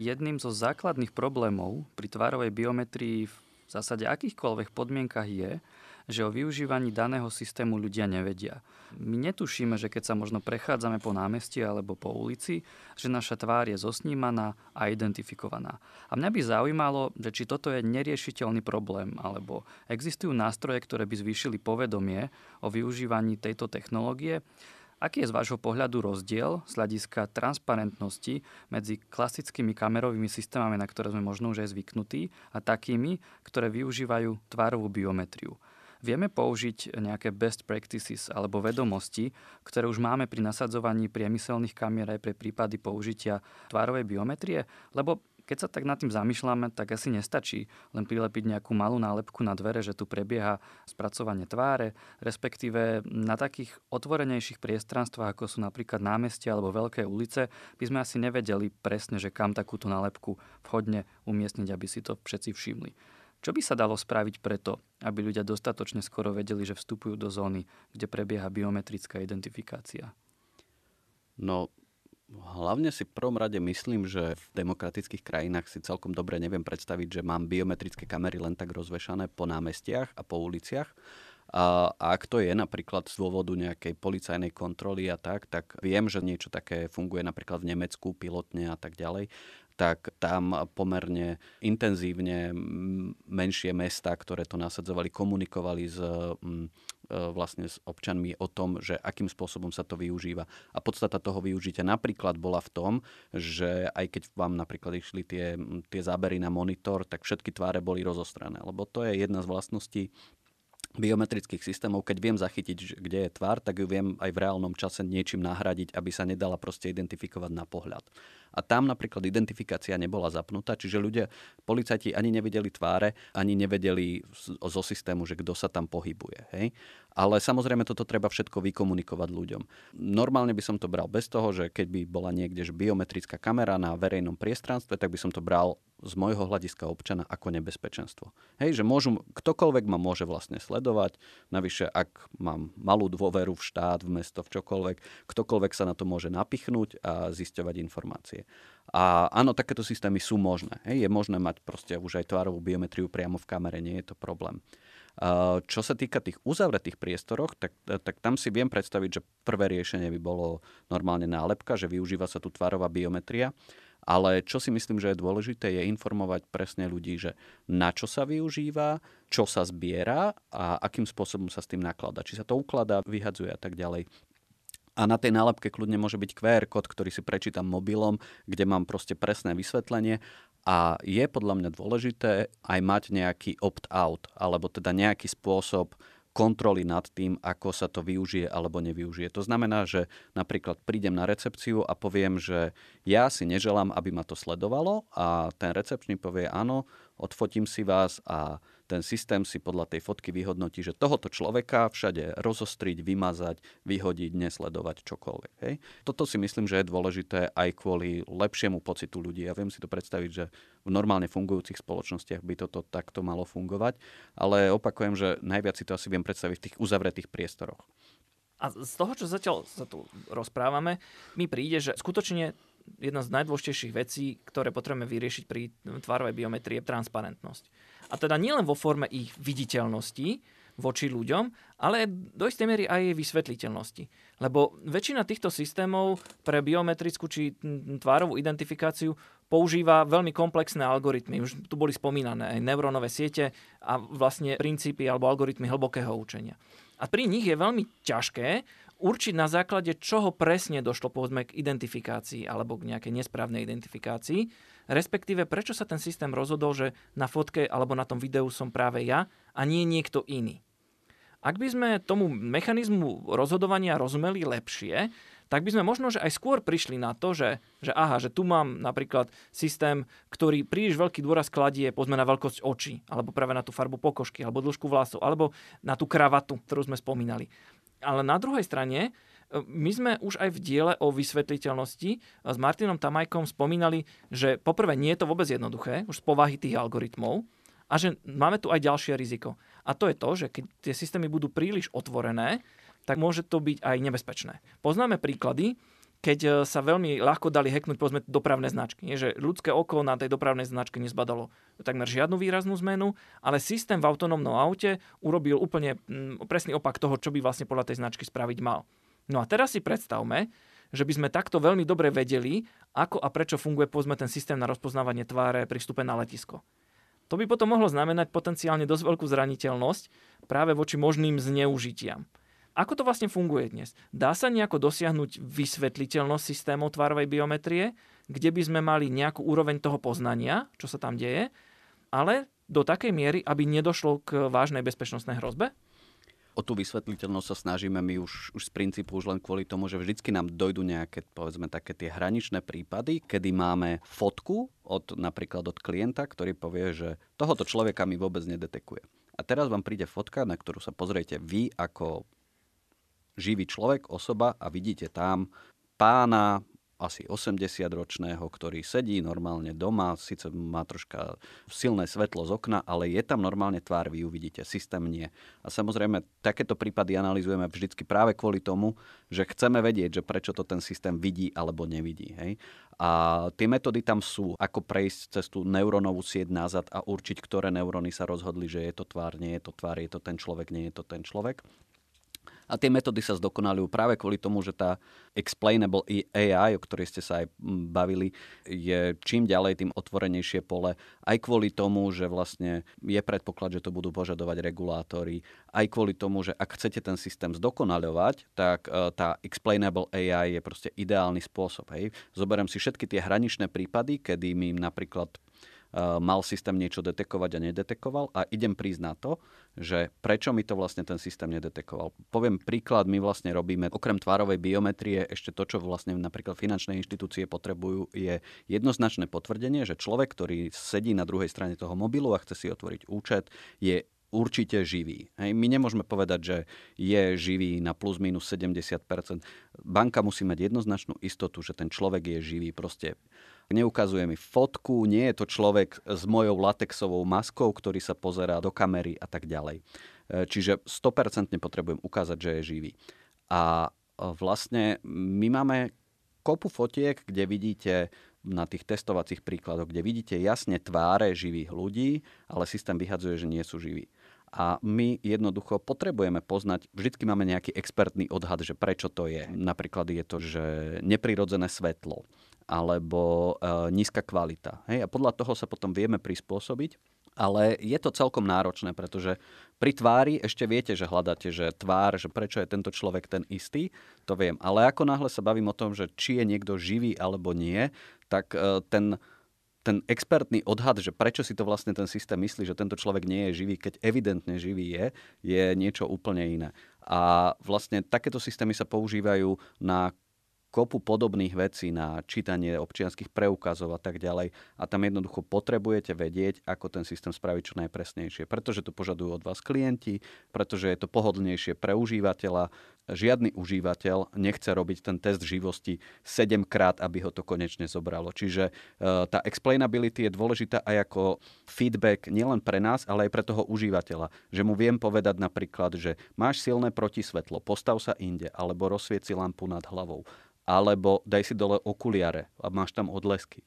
Jedným zo základných problémov pri tvárovej biometrii v zásade akýchkoľvek podmienkach je, že o využívaní daného systému ľudia nevedia. My netušíme, že keď sa možno prechádzame po námestí alebo po ulici, že naša tvár je zosnímaná a identifikovaná. A mňa by zaujímalo, že či toto je neriešiteľný problém, alebo existujú nástroje, ktoré by zvýšili povedomie o využívaní tejto technológie, Aký je z vášho pohľadu rozdiel z hľadiska transparentnosti medzi klasickými kamerovými systémami, na ktoré sme možno už aj zvyknutí, a takými, ktoré využívajú tvárovú biometriu? Vieme použiť nejaké best practices alebo vedomosti, ktoré už máme pri nasadzovaní priemyselných kamier aj pre prípady použitia tvárovej biometrie? Lebo Keď sa tak nad tým zamýšľame, tak asi nestačí len prilepiť nejakú malú nálepku na dvere, že tu prebieha spracovanie tváre, respektíve na takých otvorenejších priestranstvách, ako sú napríklad námestia alebo veľké ulice, by sme asi nevedeli presne, že kam takúto nálepku vhodne umiestniť, aby si to všetci všimli. Čo by sa dalo spraviť preto, aby ľudia dostatočne skoro vedeli, že vstupujú do zóny, kde prebieha biometrická identifikácia? No, Hlavne si v prvom rade myslím, že v demokratických krajinách si celkom dobre neviem predstaviť, že mám biometrické kamery len tak rozvešané po námestiach a po uliciach. A, ak to je napríklad z dôvodu nejakej policajnej kontroly a tak, tak viem, že niečo také funguje napríklad v Nemecku pilotne a tak ďalej tak tam pomerne intenzívne menšie mesta, ktoré to nasadzovali, komunikovali s, vlastne s občanmi o tom, že akým spôsobom sa to využíva. A podstata toho využitia napríklad bola v tom, že aj keď vám napríklad išli tie, tie zábery na monitor, tak všetky tváre boli rozostrané, lebo to je jedna z vlastností biometrických systémov, keď viem zachytiť, kde je tvár, tak ju viem aj v reálnom čase niečím nahradiť, aby sa nedala proste identifikovať na pohľad. A tam napríklad identifikácia nebola zapnutá, čiže ľudia, policajti ani nevideli tváre, ani nevedeli zo systému, že kto sa tam pohybuje. Hej? Ale samozrejme toto treba všetko vykomunikovať ľuďom. Normálne by som to bral bez toho, že keď by bola niekde že biometrická kamera na verejnom priestranstve, tak by som to bral z môjho hľadiska občana ako nebezpečenstvo. Hej, že môžu, ktokoľvek ma môže vlastne sledovať, navyše ak mám malú dôveru v štát, v mesto, v čokoľvek, ktokoľvek sa na to môže napichnúť a zisťovať informácie. A áno, takéto systémy sú možné. Hej, je možné mať proste už aj tvárovú biometriu priamo v kamere, nie je to problém. Čo sa týka tých uzavretých priestoroch, tak, tak tam si viem predstaviť, že prvé riešenie by bolo normálne nálepka, že využíva sa tu tvárová biometria. Ale čo si myslím, že je dôležité, je informovať presne ľudí, že na čo sa využíva, čo sa zbiera a akým spôsobom sa s tým naklada. Či sa to ukladá, vyhadzuje a tak ďalej. A na tej nálepke kľudne môže byť QR kód, ktorý si prečítam mobilom, kde mám proste presné vysvetlenie a je podľa mňa dôležité aj mať nejaký opt-out, alebo teda nejaký spôsob kontroly nad tým, ako sa to využije alebo nevyužije. To znamená, že napríklad prídem na recepciu a poviem, že ja si neželám, aby ma to sledovalo a ten recepčný povie áno, odfotím si vás a ten systém si podľa tej fotky vyhodnotí, že tohoto človeka všade rozostriť, vymazať, vyhodiť, nesledovať čokoľvek. Hej. Toto si myslím, že je dôležité aj kvôli lepšiemu pocitu ľudí. Ja viem si to predstaviť, že v normálne fungujúcich spoločnostiach by toto takto malo fungovať, ale opakujem, že najviac si to asi viem predstaviť v tých uzavretých priestoroch. A z toho, čo zatiaľ sa tu rozprávame, mi príde, že skutočne jedna z najdôležitejších vecí, ktoré potrebujeme vyriešiť pri tvárovej biometrii, je transparentnosť. A teda nielen vo forme ich viditeľnosti voči ľuďom, ale do istej miery aj jej vysvetliteľnosti. Lebo väčšina týchto systémov pre biometrickú či tvárovú identifikáciu používa veľmi komplexné algoritmy. Už tu boli spomínané aj neurónové siete a vlastne princípy alebo algoritmy hlbokého učenia. A pri nich je veľmi ťažké určiť na základe čoho presne došlo povedzme k identifikácii alebo k nejakej nesprávnej identifikácii, respektíve prečo sa ten systém rozhodol, že na fotke alebo na tom videu som práve ja a nie niekto iný. Ak by sme tomu mechanizmu rozhodovania rozumeli lepšie, tak by sme možno že aj skôr prišli na to, že, že aha, že tu mám napríklad systém, ktorý príliš veľký dôraz kladie pozme na veľkosť očí, alebo práve na tú farbu pokožky, alebo dĺžku vlasov, alebo na tú kravatu, ktorú sme spomínali. Ale na druhej strane, my sme už aj v diele o vysvetliteľnosti s Martinom Tamajkom spomínali, že poprvé nie je to vôbec jednoduché, už z povahy tých algoritmov, a že máme tu aj ďalšie riziko. A to je to, že keď tie systémy budú príliš otvorené, tak môže to byť aj nebezpečné. Poznáme príklady, keď e, sa veľmi ľahko dali hacknúť povedzme dopravné značky. Je, že ľudské oko na tej dopravnej značke nezbadalo takmer žiadnu výraznú zmenu, ale systém v autonómnom aute urobil úplne mm, presný opak toho, čo by vlastne podľa tej značky spraviť mal. No a teraz si predstavme, že by sme takto veľmi dobre vedeli, ako a prečo funguje povedzme ten systém na rozpoznávanie tváre pri vstupe na letisko. To by potom mohlo znamenať potenciálne dosť veľkú zraniteľnosť práve voči možným zneužitiam. Ako to vlastne funguje dnes? Dá sa nejako dosiahnuť vysvetliteľnosť systémov tvárovej biometrie, kde by sme mali nejakú úroveň toho poznania, čo sa tam deje, ale do takej miery, aby nedošlo k vážnej bezpečnostnej hrozbe? O tú vysvetliteľnosť sa snažíme my už, už z princípu už len kvôli tomu, že vždycky nám dojdú nejaké, povedzme, také tie hraničné prípady, kedy máme fotku od napríklad od klienta, ktorý povie, že tohoto človeka mi vôbec nedetekuje. A teraz vám príde fotka, na ktorú sa pozriete vy ako živý človek, osoba a vidíte tam pána asi 80-ročného, ktorý sedí normálne doma, síce má troška silné svetlo z okna, ale je tam normálne tvár, vy ju vidíte, systém nie. A samozrejme, takéto prípady analizujeme vždycky práve kvôli tomu, že chceme vedieť, že prečo to ten systém vidí alebo nevidí. Hej? A tie metódy tam sú, ako prejsť cez tú neurónovú sieť nazad a určiť, ktoré neuróny sa rozhodli, že je to tvár, nie je to tvár, je to ten človek, nie je to ten človek. A tie metódy sa zdokonalujú práve kvôli tomu, že tá explainable AI, o ktorej ste sa aj bavili, je čím ďalej tým otvorenejšie pole. Aj kvôli tomu, že vlastne je predpoklad, že to budú požadovať regulátory. Aj kvôli tomu, že ak chcete ten systém zdokonaľovať, tak e, tá explainable AI je proste ideálny spôsob. Hej. Zoberiem si všetky tie hraničné prípady, kedy mi napríklad mal systém niečo detekovať a nedetekoval a idem prísť na to, že prečo mi to vlastne ten systém nedetekoval. Poviem príklad, my vlastne robíme okrem tvárovej biometrie ešte to, čo vlastne napríklad finančné inštitúcie potrebujú, je jednoznačné potvrdenie, že človek, ktorý sedí na druhej strane toho mobilu a chce si otvoriť účet, je určite živý. Hej, my nemôžeme povedať, že je živý na plus minus 70%. Banka musí mať jednoznačnú istotu, že ten človek je živý. Proste neukazuje mi fotku, nie je to človek s mojou latexovou maskou, ktorý sa pozerá do kamery a tak ďalej. E, čiže 100% potrebujem ukázať, že je živý. A e, vlastne my máme kopu fotiek, kde vidíte na tých testovacích príkladoch, kde vidíte jasne tváre živých ľudí, ale systém vyhadzuje, že nie sú živí. A my jednoducho potrebujeme poznať, vždycky máme nejaký expertný odhad, že prečo to je. Napríklad je to, že neprirodzené svetlo alebo e, nízka kvalita. Hej? A podľa toho sa potom vieme prispôsobiť. Ale je to celkom náročné, pretože pri tvári ešte viete, že hľadáte, že tvár, že prečo je tento človek ten istý, to viem. Ale ako náhle sa bavím o tom, že či je niekto živý alebo nie, tak e, ten, ten expertný odhad, že prečo si to vlastne ten systém myslí, že tento človek nie je živý, keď evidentne živý je, je niečo úplne iné. A vlastne takéto systémy sa používajú na kopu podobných vecí na čítanie občianských preukazov a tak ďalej. A tam jednoducho potrebujete vedieť, ako ten systém spraviť čo najpresnejšie. Pretože to požadujú od vás klienti, pretože je to pohodlnejšie pre užívateľa. Žiadny užívateľ nechce robiť ten test živosti 7 krát, aby ho to konečne zobralo. Čiže e, tá explainability je dôležitá aj ako feedback nielen pre nás, ale aj pre toho užívateľa. Že mu viem povedať napríklad, že máš silné protisvetlo, postav sa inde, alebo rozsvieci lampu nad hlavou alebo daj si dole okuliare a máš tam odlesky.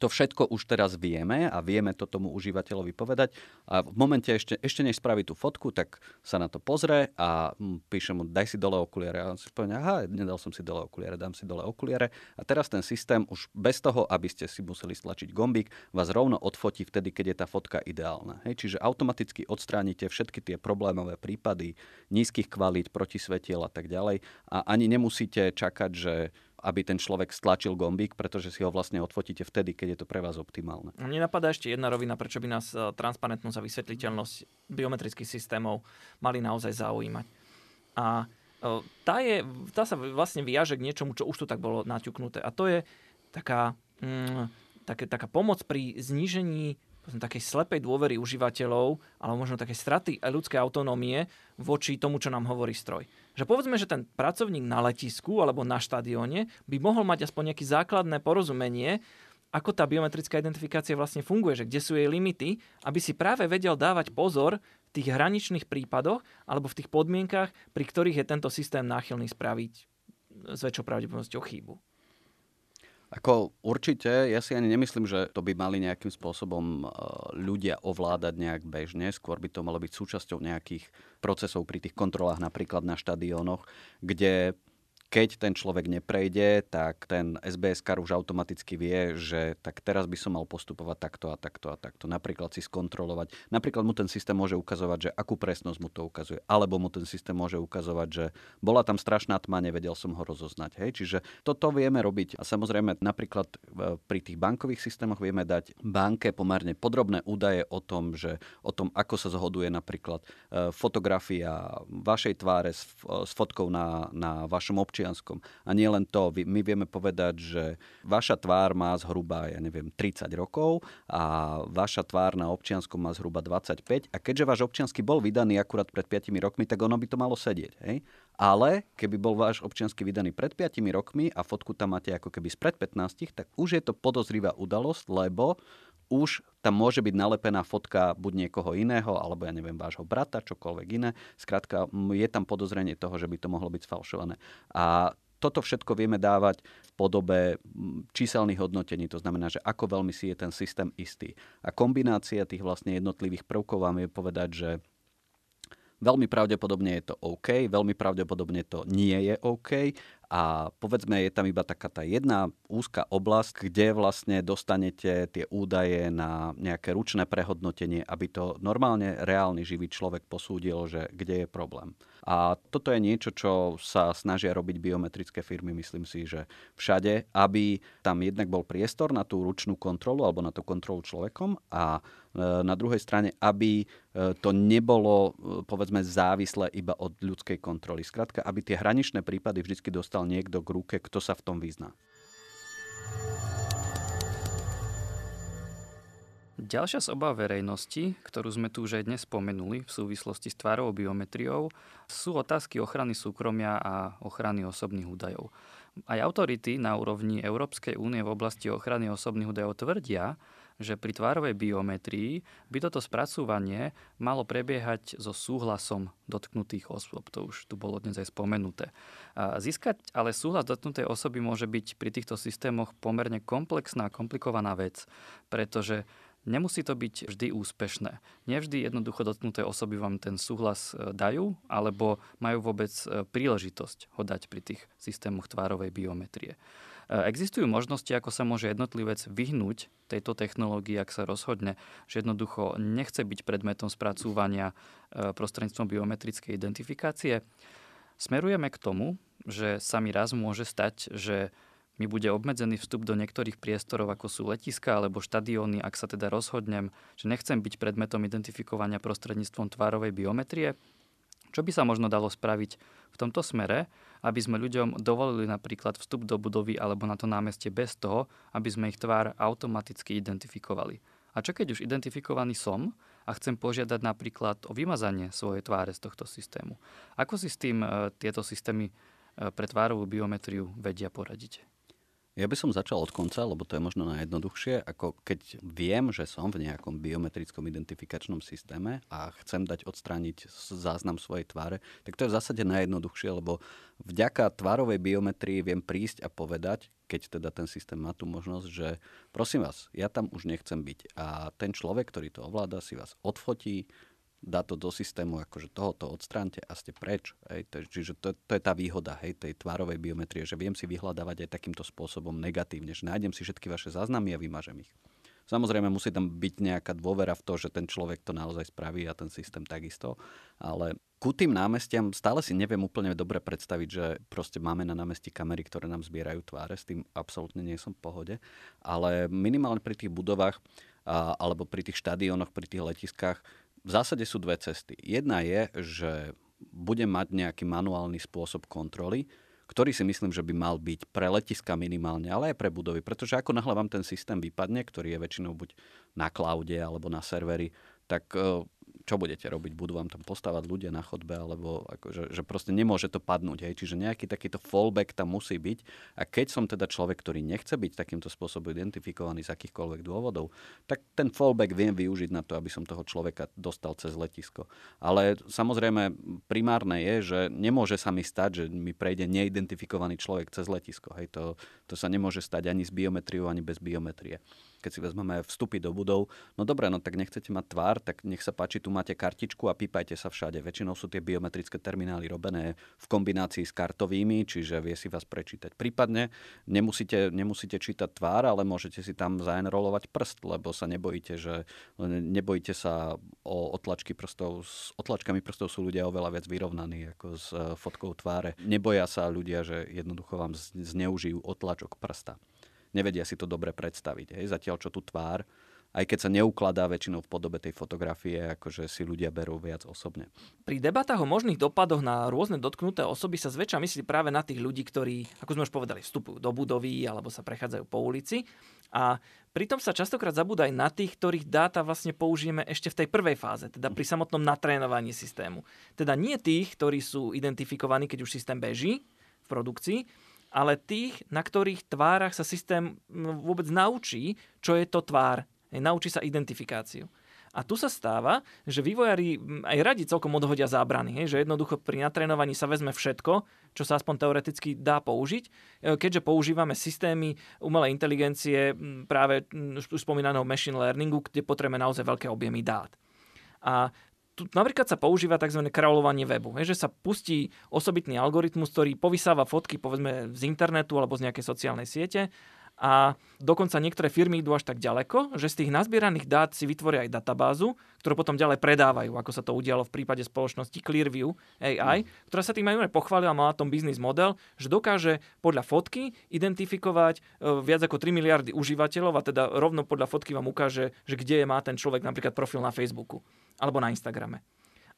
To všetko už teraz vieme a vieme to tomu užívateľovi povedať. A v momente ešte, ešte než spraví tú fotku, tak sa na to pozrie a hm, píše mu, daj si dole okuliare. A on si povie, aha, nedal som si dole okuliare, dám si dole okuliare. A teraz ten systém už bez toho, aby ste si museli stlačiť gombík, vás rovno odfotí vtedy, keď je tá fotka ideálna. Hej? Čiže automaticky odstránite všetky tie problémové prípady nízkych kvalít, protisvetiel a tak ďalej. A ani nemusíte čakať, že aby ten človek stlačil gombík, pretože si ho vlastne odfotíte vtedy, keď je to pre vás optimálne. Mne napadá ešte jedna rovina, prečo by nás e, transparentnosť a vysvetliteľnosť biometrických systémov mali naozaj zaujímať. A e, tá, je, tá sa vlastne vyjaže k niečomu, čo už tu tak bolo naťuknuté. A to je taká, mm, také, taká pomoc pri znížení takej slepej dôvery užívateľov, alebo možno také straty ľudskej autonómie voči tomu, čo nám hovorí stroj. Že povedzme, že ten pracovník na letisku alebo na štadióne by mohol mať aspoň nejaké základné porozumenie, ako tá biometrická identifikácia vlastne funguje, že kde sú jej limity, aby si práve vedel dávať pozor v tých hraničných prípadoch alebo v tých podmienkach, pri ktorých je tento systém náchylný spraviť s väčšou pravdepodobnosťou chybu. Ako určite, ja si ani nemyslím, že to by mali nejakým spôsobom e, ľudia ovládať nejak bežne, skôr by to malo byť súčasťou nejakých procesov pri tých kontrolách napríklad na štadiónoch, kde keď ten človek neprejde, tak ten SBS kar už automaticky vie, že tak teraz by som mal postupovať takto a takto a takto. Napríklad si skontrolovať. Napríklad mu ten systém môže ukazovať, že akú presnosť mu to ukazuje. Alebo mu ten systém môže ukazovať, že bola tam strašná tma, nevedel som ho rozoznať. Hej? Čiže toto vieme robiť. A samozrejme napríklad pri tých bankových systémoch vieme dať banke pomerne podrobné údaje o tom, že o tom, ako sa zhoduje napríklad e, fotografia vašej tváre s, s fotkou na, na vašom občí občianskom. A nie len to, my vieme povedať, že vaša tvár má zhruba, ja neviem, 30 rokov a vaša tvár na občianskom má zhruba 25 a keďže váš občiansky bol vydaný akurát pred 5 rokmi, tak ono by to malo sedieť. Hej? Ale keby bol váš občiansky vydaný pred 5 rokmi a fotku tam máte ako keby spred 15, tak už je to podozrivá udalosť, lebo už tam môže byť nalepená fotka buď niekoho iného, alebo ja neviem, vášho brata, čokoľvek iné. Skrátka, je tam podozrenie toho, že by to mohlo byť sfalšované. A toto všetko vieme dávať v podobe číselných hodnotení, to znamená, že ako veľmi si je ten systém istý. A kombinácia tých vlastne jednotlivých prvkov vám je povedať, že veľmi pravdepodobne je to OK, veľmi pravdepodobne to nie je OK a povedzme, je tam iba taká tá jedna úzka oblasť, kde vlastne dostanete tie údaje na nejaké ručné prehodnotenie, aby to normálne reálny živý človek posúdil, že kde je problém. A toto je niečo, čo sa snažia robiť biometrické firmy, myslím si, že všade, aby tam jednak bol priestor na tú ručnú kontrolu alebo na tú kontrolu človekom a e, na druhej strane, aby e, to nebolo, e, povedzme, závislé iba od ľudskej kontroly. Skrátka, aby tie hraničné prípady vždy dostal niekto k ruke, kto sa v tom vyzná. Ďalšia z obav verejnosti, ktorú sme tu už aj dnes spomenuli v súvislosti s tvárovou biometriou, sú otázky ochrany súkromia a ochrany osobných údajov. Aj autority na úrovni Európskej únie v oblasti ochrany osobných údajov tvrdia, že pri tvárovej biometrii by toto spracúvanie malo prebiehať so súhlasom dotknutých osôb. To už tu bolo dnes aj spomenuté. Získať ale súhlas dotknutej osoby môže byť pri týchto systémoch pomerne komplexná a komplikovaná vec, pretože Nemusí to byť vždy úspešné. Nevždy jednoducho dotknuté osoby vám ten súhlas e, dajú, alebo majú vôbec e, príležitosť ho dať pri tých systémoch tvárovej biometrie. E, existujú možnosti, ako sa môže jednotlivec vyhnúť tejto technológii, ak sa rozhodne, že jednoducho nechce byť predmetom spracúvania prostredníctvom biometrickej identifikácie. Smerujeme k tomu, že sa mi raz môže stať, že mi bude obmedzený vstup do niektorých priestorov, ako sú letiska alebo štadióny, ak sa teda rozhodnem, že nechcem byť predmetom identifikovania prostredníctvom tvárovej biometrie. Čo by sa možno dalo spraviť v tomto smere, aby sme ľuďom dovolili napríklad vstup do budovy alebo na to námestie bez toho, aby sme ich tvár automaticky identifikovali. A čo keď už identifikovaný som a chcem požiadať napríklad o vymazanie svojej tváre z tohto systému? Ako si s tým e, tieto systémy e, pre tvárovú biometriu vedia poradiť? Ja by som začal od konca, lebo to je možno najjednoduchšie, ako keď viem, že som v nejakom biometrickom identifikačnom systéme a chcem dať odstrániť záznam svojej tváre, tak to je v zásade najjednoduchšie, lebo vďaka tvárovej biometrii viem prísť a povedať, keď teda ten systém má tú možnosť, že prosím vás, ja tam už nechcem byť. A ten človek, ktorý to ovláda, si vás odfotí, dá to do systému, akože tohoto odstránte a ste preč. Hej. To, čiže to, to je tá výhoda hej, tej tvárovej biometrie, že viem si vyhľadávať aj takýmto spôsobom negatívne, že nájdem si všetky vaše záznamy a vymažem ich. Samozrejme musí tam byť nejaká dôvera v to, že ten človek to naozaj spraví a ten systém takisto, ale ku tým námestiam stále si neviem úplne dobre predstaviť, že proste máme na námestí kamery, ktoré nám zbierajú tváre, s tým absolútne nie som v pohode, ale minimálne pri tých budovách alebo pri tých štadiónoch, pri tých letiskách v zásade sú dve cesty. Jedna je, že budem mať nejaký manuálny spôsob kontroly, ktorý si myslím, že by mal byť pre letiska minimálne, ale aj pre budovy. Pretože ako náhle ten systém vypadne, ktorý je väčšinou buď na cloude alebo na serveri, tak e, čo budete robiť? Budú vám tam postávať ľudia na chodbe, alebo akože, že proste nemôže to padnúť. Hej? Čiže nejaký takýto fallback tam musí byť. A keď som teda človek, ktorý nechce byť takýmto spôsobom identifikovaný z akýchkoľvek dôvodov, tak ten fallback viem využiť na to, aby som toho človeka dostal cez letisko. Ale samozrejme primárne je, že nemôže sa mi stať, že mi prejde neidentifikovaný človek cez letisko. Hej? To, to sa nemôže stať ani s biometriou, ani bez biometrie. keď si vezmeme vstupy do budov, no dobre, no tak nechcete mať tvár, tak nech sa páči, tu máte kartičku a pípajte sa všade. Väčšinou sú tie biometrické terminály robené v kombinácii s kartovými, čiže vie si vás prečítať. Prípadne nemusíte, nemusíte čítať tvár, ale môžete si tam zaenrolovať prst, lebo sa nebojíte, že nebojíte sa o otlačky prstov. S otlačkami prstov sú ľudia oveľa viac vyrovnaní ako s e, fotkou tváre. Neboja sa ľudia, že jednoducho vám zneužijú otlačok prsta nevedia si to dobre predstaviť. Hej. Zatiaľ, čo tú tvár, aj keď sa neukladá väčšinou v podobe tej fotografie, akože si ľudia berú viac osobne. Pri debatách o možných dopadoch na rôzne dotknuté osoby sa zväčša myslí práve na tých ľudí, ktorí, ako sme už povedali, vstupujú do budovy alebo sa prechádzajú po ulici. A pritom sa častokrát zabúda aj na tých, ktorých dáta vlastne použijeme ešte v tej prvej fáze, teda pri samotnom natrénovaní systému. Teda nie tých, ktorí sú identifikovaní, keď už systém beží v produkcii, ale tých, na ktorých tvárach sa systém vôbec naučí, čo je to tvár. Naučí sa identifikáciu. A tu sa stáva, že vývojári aj radi celkom odhodia zábrany, že jednoducho pri natrénovaní sa vezme všetko, čo sa aspoň teoreticky dá použiť, e, keďže používame systémy umelej inteligencie práve už spomínaného machine learningu, kde potrebujeme naozaj veľké objemy dát. A tu napríklad sa používa tzv. kráľovanie webu, že sa pustí osobitný algoritmus, ktorý povysáva fotky povedzme z internetu alebo z nejakej sociálnej siete a dokonca niektoré firmy idú až tak ďaleko, že z tých nazbieraných dát si vytvoria aj databázu, ktorú potom ďalej predávajú, ako sa to udialo v prípade spoločnosti Clearview AI, mm. ktorá sa tým aj pochválila, mala tom biznis model, že dokáže podľa fotky identifikovať e, viac ako 3 miliardy užívateľov a teda rovno podľa fotky vám ukáže, že kde je má ten človek napríklad profil na Facebooku alebo na Instagrame.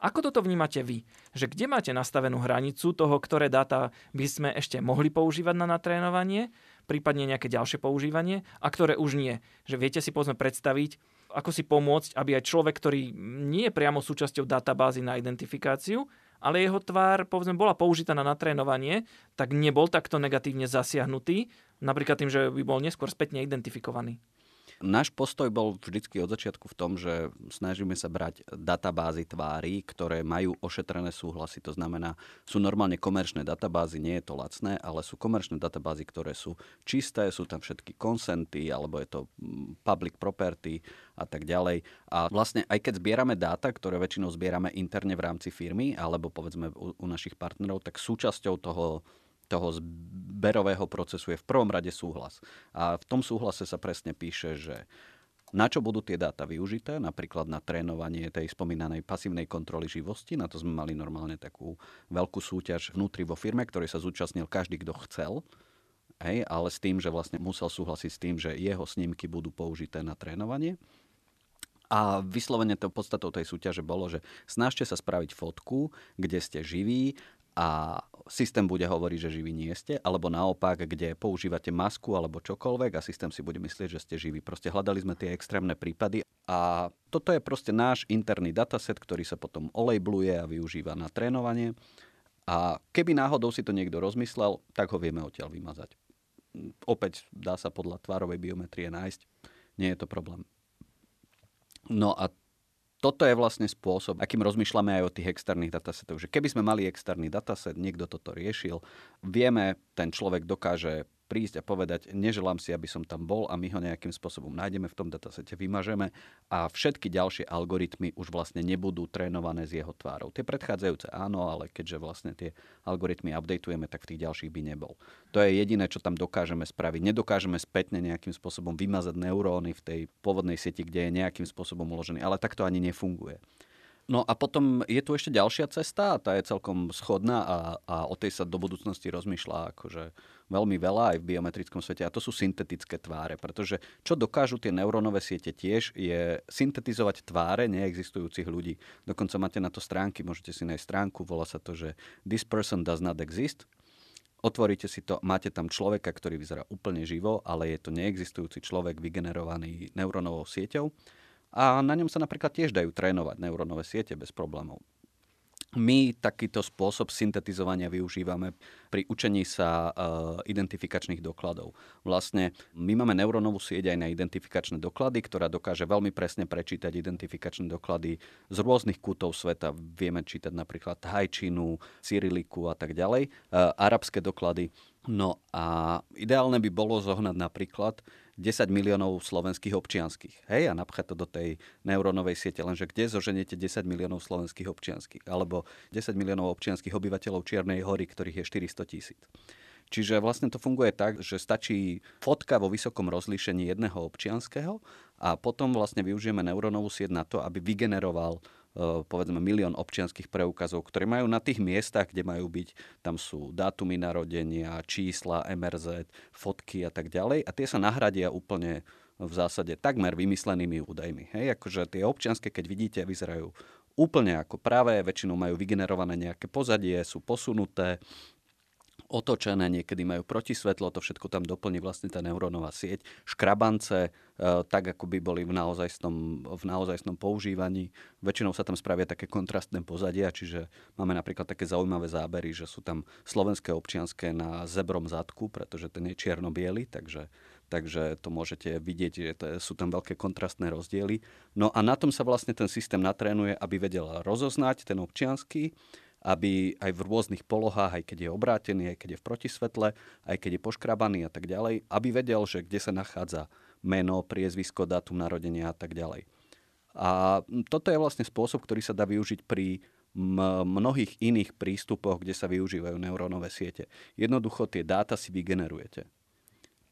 Ako toto vnímate vy? Že kde máte nastavenú hranicu toho, ktoré dáta by sme ešte mohli používať na natrénovanie, prípadne nejaké ďalšie používanie a ktoré už nie? Že viete si povedzme predstaviť, ako si pomôcť, aby aj človek, ktorý nie je priamo súčasťou databázy na identifikáciu, ale jeho tvár povedzme bola použitá na natrénovanie, tak nebol takto negatívne zasiahnutý, napríklad tým, že by bol neskôr spätne identifikovaný. Náš postoj bol vždycky od začiatku v tom, že snažíme sa brať databázy tvári, ktoré majú ošetrené súhlasy. To znamená, sú normálne komerčné databázy, nie je to lacné, ale sú komerčné databázy, ktoré sú čisté, sú tam všetky konsenty, alebo je to mm, public property a tak ďalej. A vlastne aj keď zbierame dáta, ktoré väčšinou zbierame interne v rámci firmy, alebo povedzme u, u našich partnerov, tak súčasťou toho toho zberového procesu je v prvom rade súhlas. A v tom súhlase sa presne píše, že na čo budú tie dáta využité, napríklad na trénovanie tej spomínanej pasívnej kontroly živosti. Na to sme mali normálne takú veľkú súťaž vnútri vo firme, ktorej sa zúčastnil každý, kto chcel. Hej, ale s tým, že vlastne musel súhlasiť s tým, že jeho snímky budú použité na trénovanie. A vyslovene to podstatou tej súťaže bolo, že snažte sa spraviť fotku, kde ste živí a systém bude hovoriť, že živí nie ste, alebo naopak, kde používate masku alebo čokoľvek a systém si bude myslieť, že ste živí. Proste hľadali sme tie extrémne prípady a toto je proste náš interný dataset, ktorý sa potom olejbluje a využíva na trénovanie. A keby náhodou si to niekto rozmyslel, tak ho vieme odtiaľ vymazať. Opäť dá sa podľa tvárovej biometrie nájsť. Nie je to problém. No a toto je vlastne spôsob, akým rozmýšľame aj o tých externých datasetoch. Že keby sme mali externý dataset, niekto toto riešil, vieme, ten človek dokáže prísť a povedať, neželám si, aby som tam bol a my ho nejakým spôsobom nájdeme v tom datasete, vymažeme a všetky ďalšie algoritmy už vlastne nebudú trénované s jeho tvárou. Tie predchádzajúce áno, ale keďže vlastne tie algoritmy updateujeme, tak v tých ďalších by nebol. To je jediné, čo tam dokážeme spraviť. Nedokážeme spätne nejakým spôsobom vymazať neuróny v tej pôvodnej sieti, kde je nejakým spôsobom uložený, ale tak to ani nefunguje. No a potom je tu ešte ďalšia cesta tá je celkom schodná a, a o tej sa do budúcnosti rozmýšľa akože veľmi veľa aj v biometrickom svete a to sú syntetické tváre, pretože čo dokážu tie neurónové siete tiež je syntetizovať tváre neexistujúcich ľudí. Dokonca máte na to stránky, môžete si nájsť stránku, volá sa to, že this person does not exist, otvoríte si to, máte tam človeka, ktorý vyzerá úplne živo, ale je to neexistujúci človek vygenerovaný neurónovou sieťou a na ňom sa napríklad tiež dajú trénovať neurónové siete bez problémov. My takýto spôsob syntetizovania využívame pri učení sa uh, identifikačných dokladov. Vlastne my máme neurónovú sieť aj na identifikačné doklady, ktorá dokáže veľmi presne prečítať identifikačné doklady z rôznych kútov sveta. Vieme čítať napríklad hajčinu, cyriliku a tak ďalej, uh, arabské doklady No a ideálne by bolo zohnať napríklad 10 miliónov slovenských občianských. Hej, a napchať to do tej neurónovej siete. Lenže kde zoženiete 10 miliónov slovenských občianských? Alebo 10 miliónov občianských obyvateľov Čiernej hory, ktorých je 400 tisíc. Čiže vlastne to funguje tak, že stačí fotka vo vysokom rozlíšení jedného občianského a potom vlastne využijeme neurónovú sieť na to, aby vygeneroval povedzme milión občianských preukazov, ktoré majú na tých miestach, kde majú byť, tam sú dátumy narodenia, čísla, MRZ, fotky a tak ďalej a tie sa nahradia úplne v zásade takmer vymyslenými údajmi. Hej, akože tie občianske, keď vidíte, vyzerajú úplne ako pravé, väčšinou majú vygenerované nejaké pozadie, sú posunuté, otočené, niekedy majú protisvetlo, to všetko tam doplní vlastne tá neurónová sieť. Škrabance, e, tak ako by boli v naozajstnom, v naozajstnom používaní. Väčšinou sa tam spravia také kontrastné pozadia, čiže máme napríklad také zaujímavé zábery, že sú tam slovenské občianské na zebrom zadku, pretože ten je čierno takže takže to môžete vidieť, že to, sú tam veľké kontrastné rozdiely. No a na tom sa vlastne ten systém natrénuje, aby vedel rozoznať ten občianský aby aj v rôznych polohách, aj keď je obrátený, aj keď je v protisvetle, aj keď je poškrabaný a tak ďalej, aby vedel, že kde sa nachádza meno, priezvisko, dátum narodenia a tak ďalej. A toto je vlastne spôsob, ktorý sa dá využiť pri mnohých iných prístupoch, kde sa využívajú neurónové siete. Jednoducho tie dáta si vygenerujete.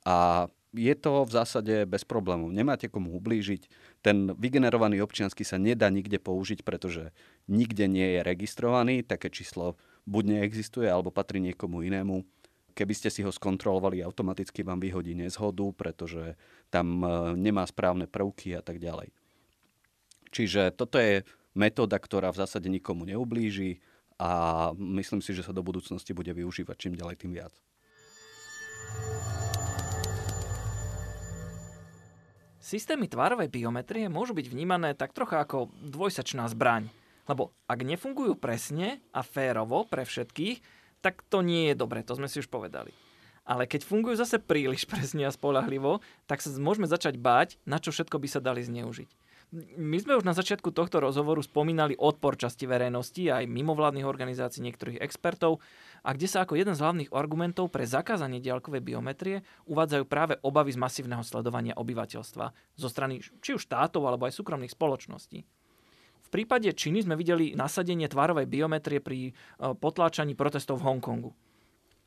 A je to v zásade bez problémov. Nemáte komu ublížiť. Ten vygenerovaný občiansky sa nedá nikde použiť, pretože nikde nie je registrovaný. Také číslo buď neexistuje, alebo patrí niekomu inému. Keby ste si ho skontrolovali, automaticky vám vyhodí nezhodu, pretože tam e, nemá správne prvky a tak ďalej. Čiže toto je metóda, ktorá v zásade nikomu neublíži a myslím si, že sa do budúcnosti bude využívať čím ďalej tým viac. Systémy tvárovej biometrie môžu byť vnímané tak trocha ako dvojsačná zbraň. Lebo ak nefungujú presne a férovo pre všetkých, tak to nie je dobre, to sme si už povedali. Ale keď fungujú zase príliš presne a spolahlivo, tak sa môžeme začať báť, na čo všetko by sa dali zneužiť. My sme už na začiatku tohto rozhovoru spomínali odpor časti verejnosti aj mimovládnych organizácií niektorých expertov a kde sa ako jeden z hlavných argumentov pre zakázanie diaľkovej biometrie uvádzajú práve obavy z masívneho sledovania obyvateľstva zo strany či už štátov alebo aj súkromných spoločností. V prípade Číny sme videli nasadenie tvárovej biometrie pri e, potláčaní protestov v Hongkongu.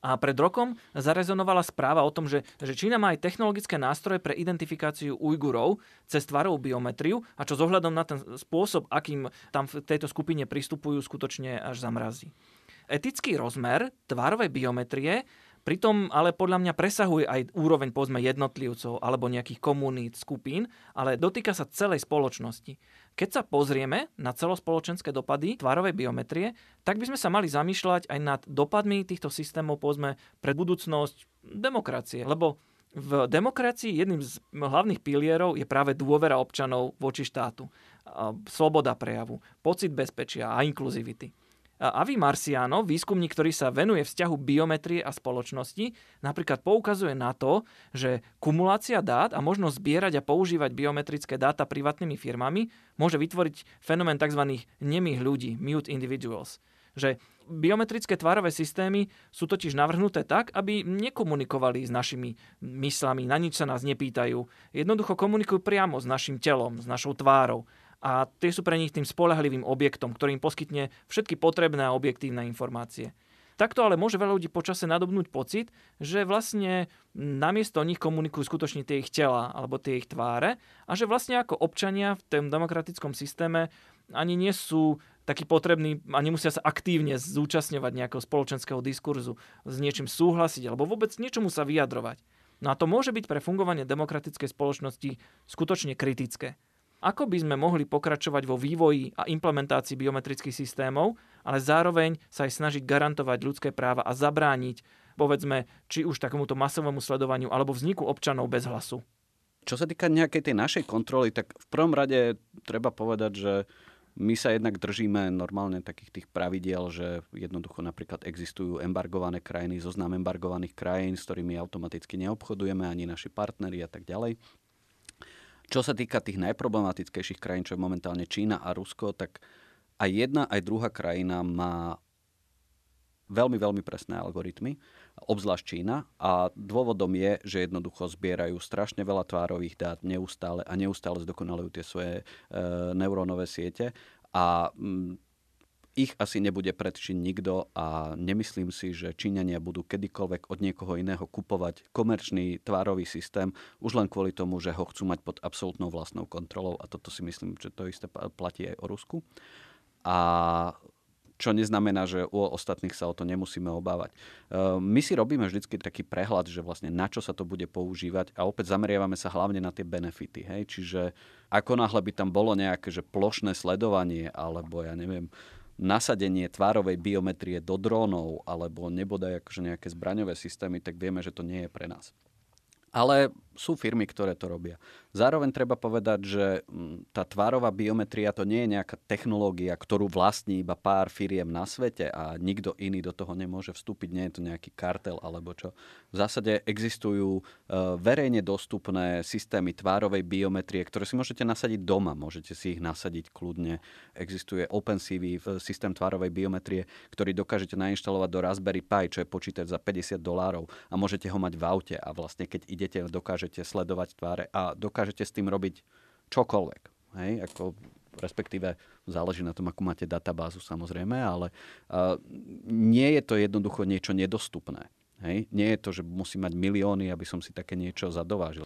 A pred rokom zarezonovala správa o tom, že, že Čína má aj technologické nástroje pre identifikáciu Ujgurov cez tvarovú biometriu a čo zohľadom na ten spôsob, akým tam v tejto skupine pristupujú, skutočne až zamrazí. Etický rozmer tvarovej biometrie Pritom ale podľa mňa presahuje aj úroveň povedzme jednotlivcov alebo nejakých komunít, skupín, ale dotýka sa celej spoločnosti. Keď sa pozrieme na celospoločenské dopady tvárovej biometrie, tak by sme sa mali zamýšľať aj nad dopadmi týchto systémov povedzme pre budúcnosť demokracie. Lebo v demokracii jedným z hlavných pilierov je práve dôvera občanov voči štátu. Sloboda prejavu, pocit bezpečia a inkluzivity. Avi Marciano, výskumník, ktorý sa venuje vzťahu biometrie a spoločnosti, napríklad poukazuje na to, že kumulácia dát a možnosť zbierať a používať biometrické dáta privátnymi firmami môže vytvoriť fenomén tzv. nemých ľudí, mute individuals. Že biometrické tvárové systémy sú totiž navrhnuté tak, aby nekomunikovali s našimi myslami, na nič sa nás nepýtajú. Jednoducho komunikujú priamo s našim telom, s našou tvárou a tie sú pre nich tým spolahlivým objektom, ktorý im poskytne všetky potrebné a objektívne informácie. Takto ale môže veľa ľudí počase nadobnúť pocit, že vlastne namiesto nich komunikujú skutočne tie ich tela alebo tie ich tváre a že vlastne ako občania v tom demokratickom systéme ani nie sú takí potrební a nemusia sa aktívne zúčastňovať nejakého spoločenského diskurzu, s niečím súhlasiť alebo vôbec niečomu sa vyjadrovať. No a to môže byť pre fungovanie demokratickej spoločnosti skutočne kritické ako by sme mohli pokračovať vo vývoji a implementácii biometrických systémov, ale zároveň sa aj snažiť garantovať ľudské práva a zabrániť, povedzme, či už takomuto masovému sledovaniu alebo vzniku občanov bez hlasu. Čo sa týka nejakej tej našej kontroly, tak v prvom rade treba povedať, že my sa jednak držíme normálne takých tých pravidiel, že jednoducho napríklad existujú embargované krajiny, zoznam embargovaných krajín, s ktorými automaticky neobchodujeme, ani naši partneri a tak ďalej. Čo sa týka tých najproblematickejších krajín, čo je momentálne Čína a Rusko, tak aj jedna, aj druhá krajina má veľmi, veľmi presné algoritmy obzvlášť Čína. A dôvodom je, že jednoducho zbierajú strašne veľa tvárových dát neustále a neustále zdokonalujú tie svoje e, neurónové siete. A ich asi nebude predčiť nikto a nemyslím si, že Číňania budú kedykoľvek od niekoho iného kupovať komerčný tvárový systém už len kvôli tomu, že ho chcú mať pod absolútnou vlastnou kontrolou a toto si myslím, že to isté platí aj o Rusku. A čo neznamená, že u ostatných sa o to nemusíme obávať. Ehm, my si robíme vždy taký prehľad, že vlastne na čo sa to bude používať a opäť zameriavame sa hlavne na tie benefity. Hej? Čiže ako náhle by tam bolo nejaké že plošné sledovanie alebo ja neviem, nasadenie tvárovej biometrie do drónov alebo nebodaj akože nejaké zbraňové systémy, tak vieme, že to nie je pre nás. Ale sú firmy, ktoré to robia. Zároveň treba povedať, že mm, tá tvárová biometria to nie je nejaká technológia, ktorú vlastní iba pár firiem na svete a nikto iný do toho nemôže vstúpiť. Nie je to nejaký kartel alebo čo. V zásade existujú e, verejne dostupné systémy tvárovej biometrie, ktoré si môžete nasadiť doma. Môžete si ich nasadiť kľudne. Existuje OpenCV, systém tvárovej biometrie, ktorý dokážete nainštalovať do Raspberry Pi, čo je počítač za 50 dolárov a môžete ho mať v aute a vlastne keď idete, dokážete dokážete sledovať tváre a dokážete s tým robiť čokoľvek. Hej? Ako, respektíve záleží na tom, akú máte databázu samozrejme, ale uh, nie je to jednoducho niečo nedostupné. Hej? Nie je to, že musím mať milióny, aby som si také niečo zadovážil.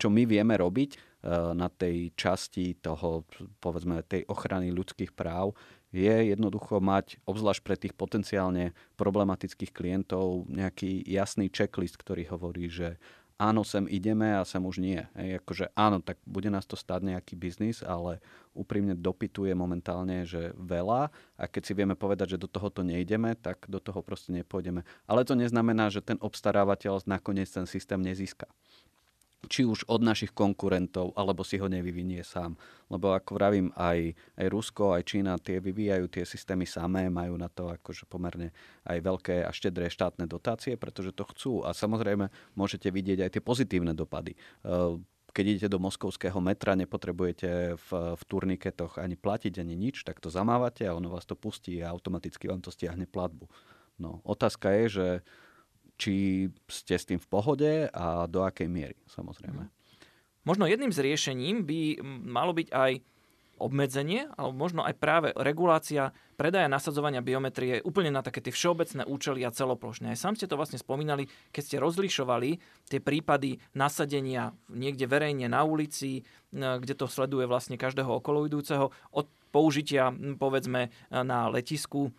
Čo my vieme robiť uh, na tej časti toho, povedzme, tej ochrany ľudských práv, je jednoducho mať, obzvlášť pre tých potenciálne problematických klientov, nejaký jasný checklist, ktorý hovorí, že áno, sem ideme a sem už nie. Hej, akože áno, tak bude nás to stáť nejaký biznis, ale úprimne dopytuje momentálne, že veľa a keď si vieme povedať, že do tohoto nejdeme, tak do toho proste nepôjdeme. Ale to neznamená, že ten obstarávateľ nakoniec ten systém nezíska či už od našich konkurentov, alebo si ho nevyvinie sám. Lebo ako vravím, aj, aj Rusko, aj Čína, tie vyvíjajú tie systémy samé, majú na to akože pomerne aj veľké a štedré štátne dotácie, pretože to chcú. A samozrejme môžete vidieť aj tie pozitívne dopady. Ehm, keď idete do moskovského metra, nepotrebujete v, v turniketoch ani platiť, ani nič, tak to zamávate a ono vás to pustí a automaticky vám to stiahne platbu. No, otázka je, že či ste s tým v pohode a do akej miery, samozrejme. Možno jedným z riešením by malo byť aj obmedzenie, alebo možno aj práve regulácia predaja nasadzovania biometrie úplne na také tie všeobecné účely a celoplošne. Aj sám ste to vlastne spomínali, keď ste rozlišovali tie prípady nasadenia niekde verejne na ulici, kde to sleduje vlastne každého okoloidúceho, od použitia povedzme na letisku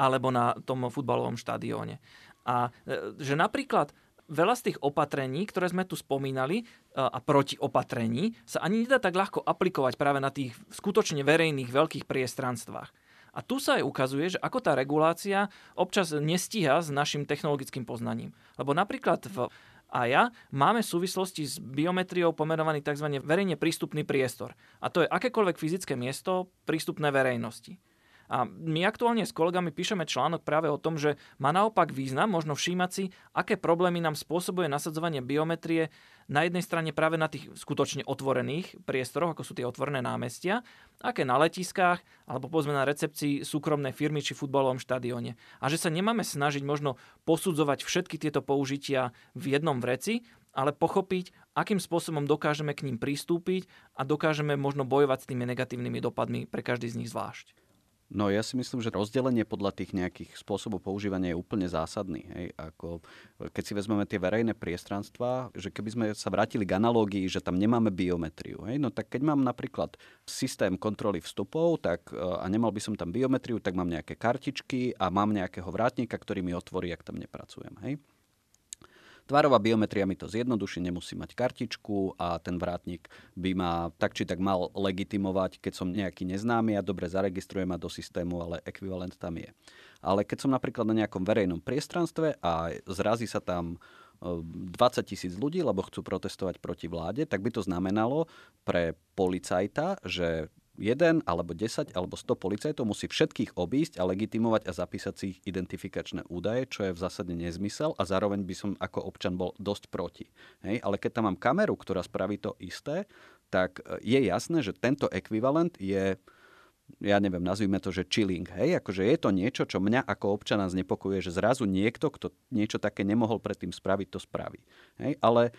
alebo na tom futbalovom štadióne. A e, že napríklad veľa z tých opatrení, ktoré sme tu spomínali e, a proti opatrení, sa ani nedá tak ľahko aplikovať práve na tých skutočne verejných veľkých priestranstvách. A tu sa aj ukazuje, že ako tá regulácia občas nestíha s našim technologickým poznaním. Lebo napríklad v AJA máme v súvislosti s biometriou pomenovaný tzv. verejne prístupný priestor. A to je akékoľvek fyzické miesto prístupné verejnosti. A my aktuálne s kolegami píšeme článok práve o tom, že má naopak význam možno všímať si, aké problémy nám spôsobuje nasadzovanie biometrie na jednej strane práve na tých skutočne otvorených priestoroch, ako sú tie otvorené námestia, aké na letiskách, alebo povedzme na recepcii súkromnej firmy či futbalovom štadióne. A že sa nemáme snažiť možno posudzovať všetky tieto použitia v jednom vreci, ale pochopiť, akým spôsobom dokážeme k ním pristúpiť a dokážeme možno bojovať s tými negatívnymi dopadmi pre každý z nich zvlášť. No ja si myslím, že rozdelenie podľa tých nejakých spôsobov používania je úplne zásadný. Hej? Ako, keď si vezmeme tie verejné priestranstva, že keby sme sa vrátili k analógii, že tam nemáme biometriu, hej? no tak keď mám napríklad systém kontroly vstupov tak, e, a nemal by som tam biometriu, tak mám nejaké kartičky a mám nejakého vrátnika, ktorý mi otvorí, ak tam nepracujem. Hej? Tvárová biometria mi to zjednoduší, nemusím mať kartičku a ten vrátnik by ma tak či tak mal legitimovať, keď som nejaký neznámy a dobre zaregistrujem ma do systému, ale ekvivalent tam je. Ale keď som napríklad na nejakom verejnom priestranstve a zrazí sa tam 20 e, tisíc ľudí, lebo chcú protestovať proti vláde, tak by to znamenalo pre policajta, že jeden alebo 10 alebo 100 policajtov musí všetkých obísť a legitimovať a zapísať si ich identifikačné údaje, čo je v zásade nezmysel a zároveň by som ako občan bol dosť proti. Hej? Ale keď tam mám kameru, ktorá spraví to isté, tak e, je jasné, že tento ekvivalent je ja neviem, nazvime to, že chilling, hej, akože je to niečo, čo mňa ako občana znepokojuje, že zrazu niekto, kto niečo také nemohol predtým spraviť, to spraví. Hej, ale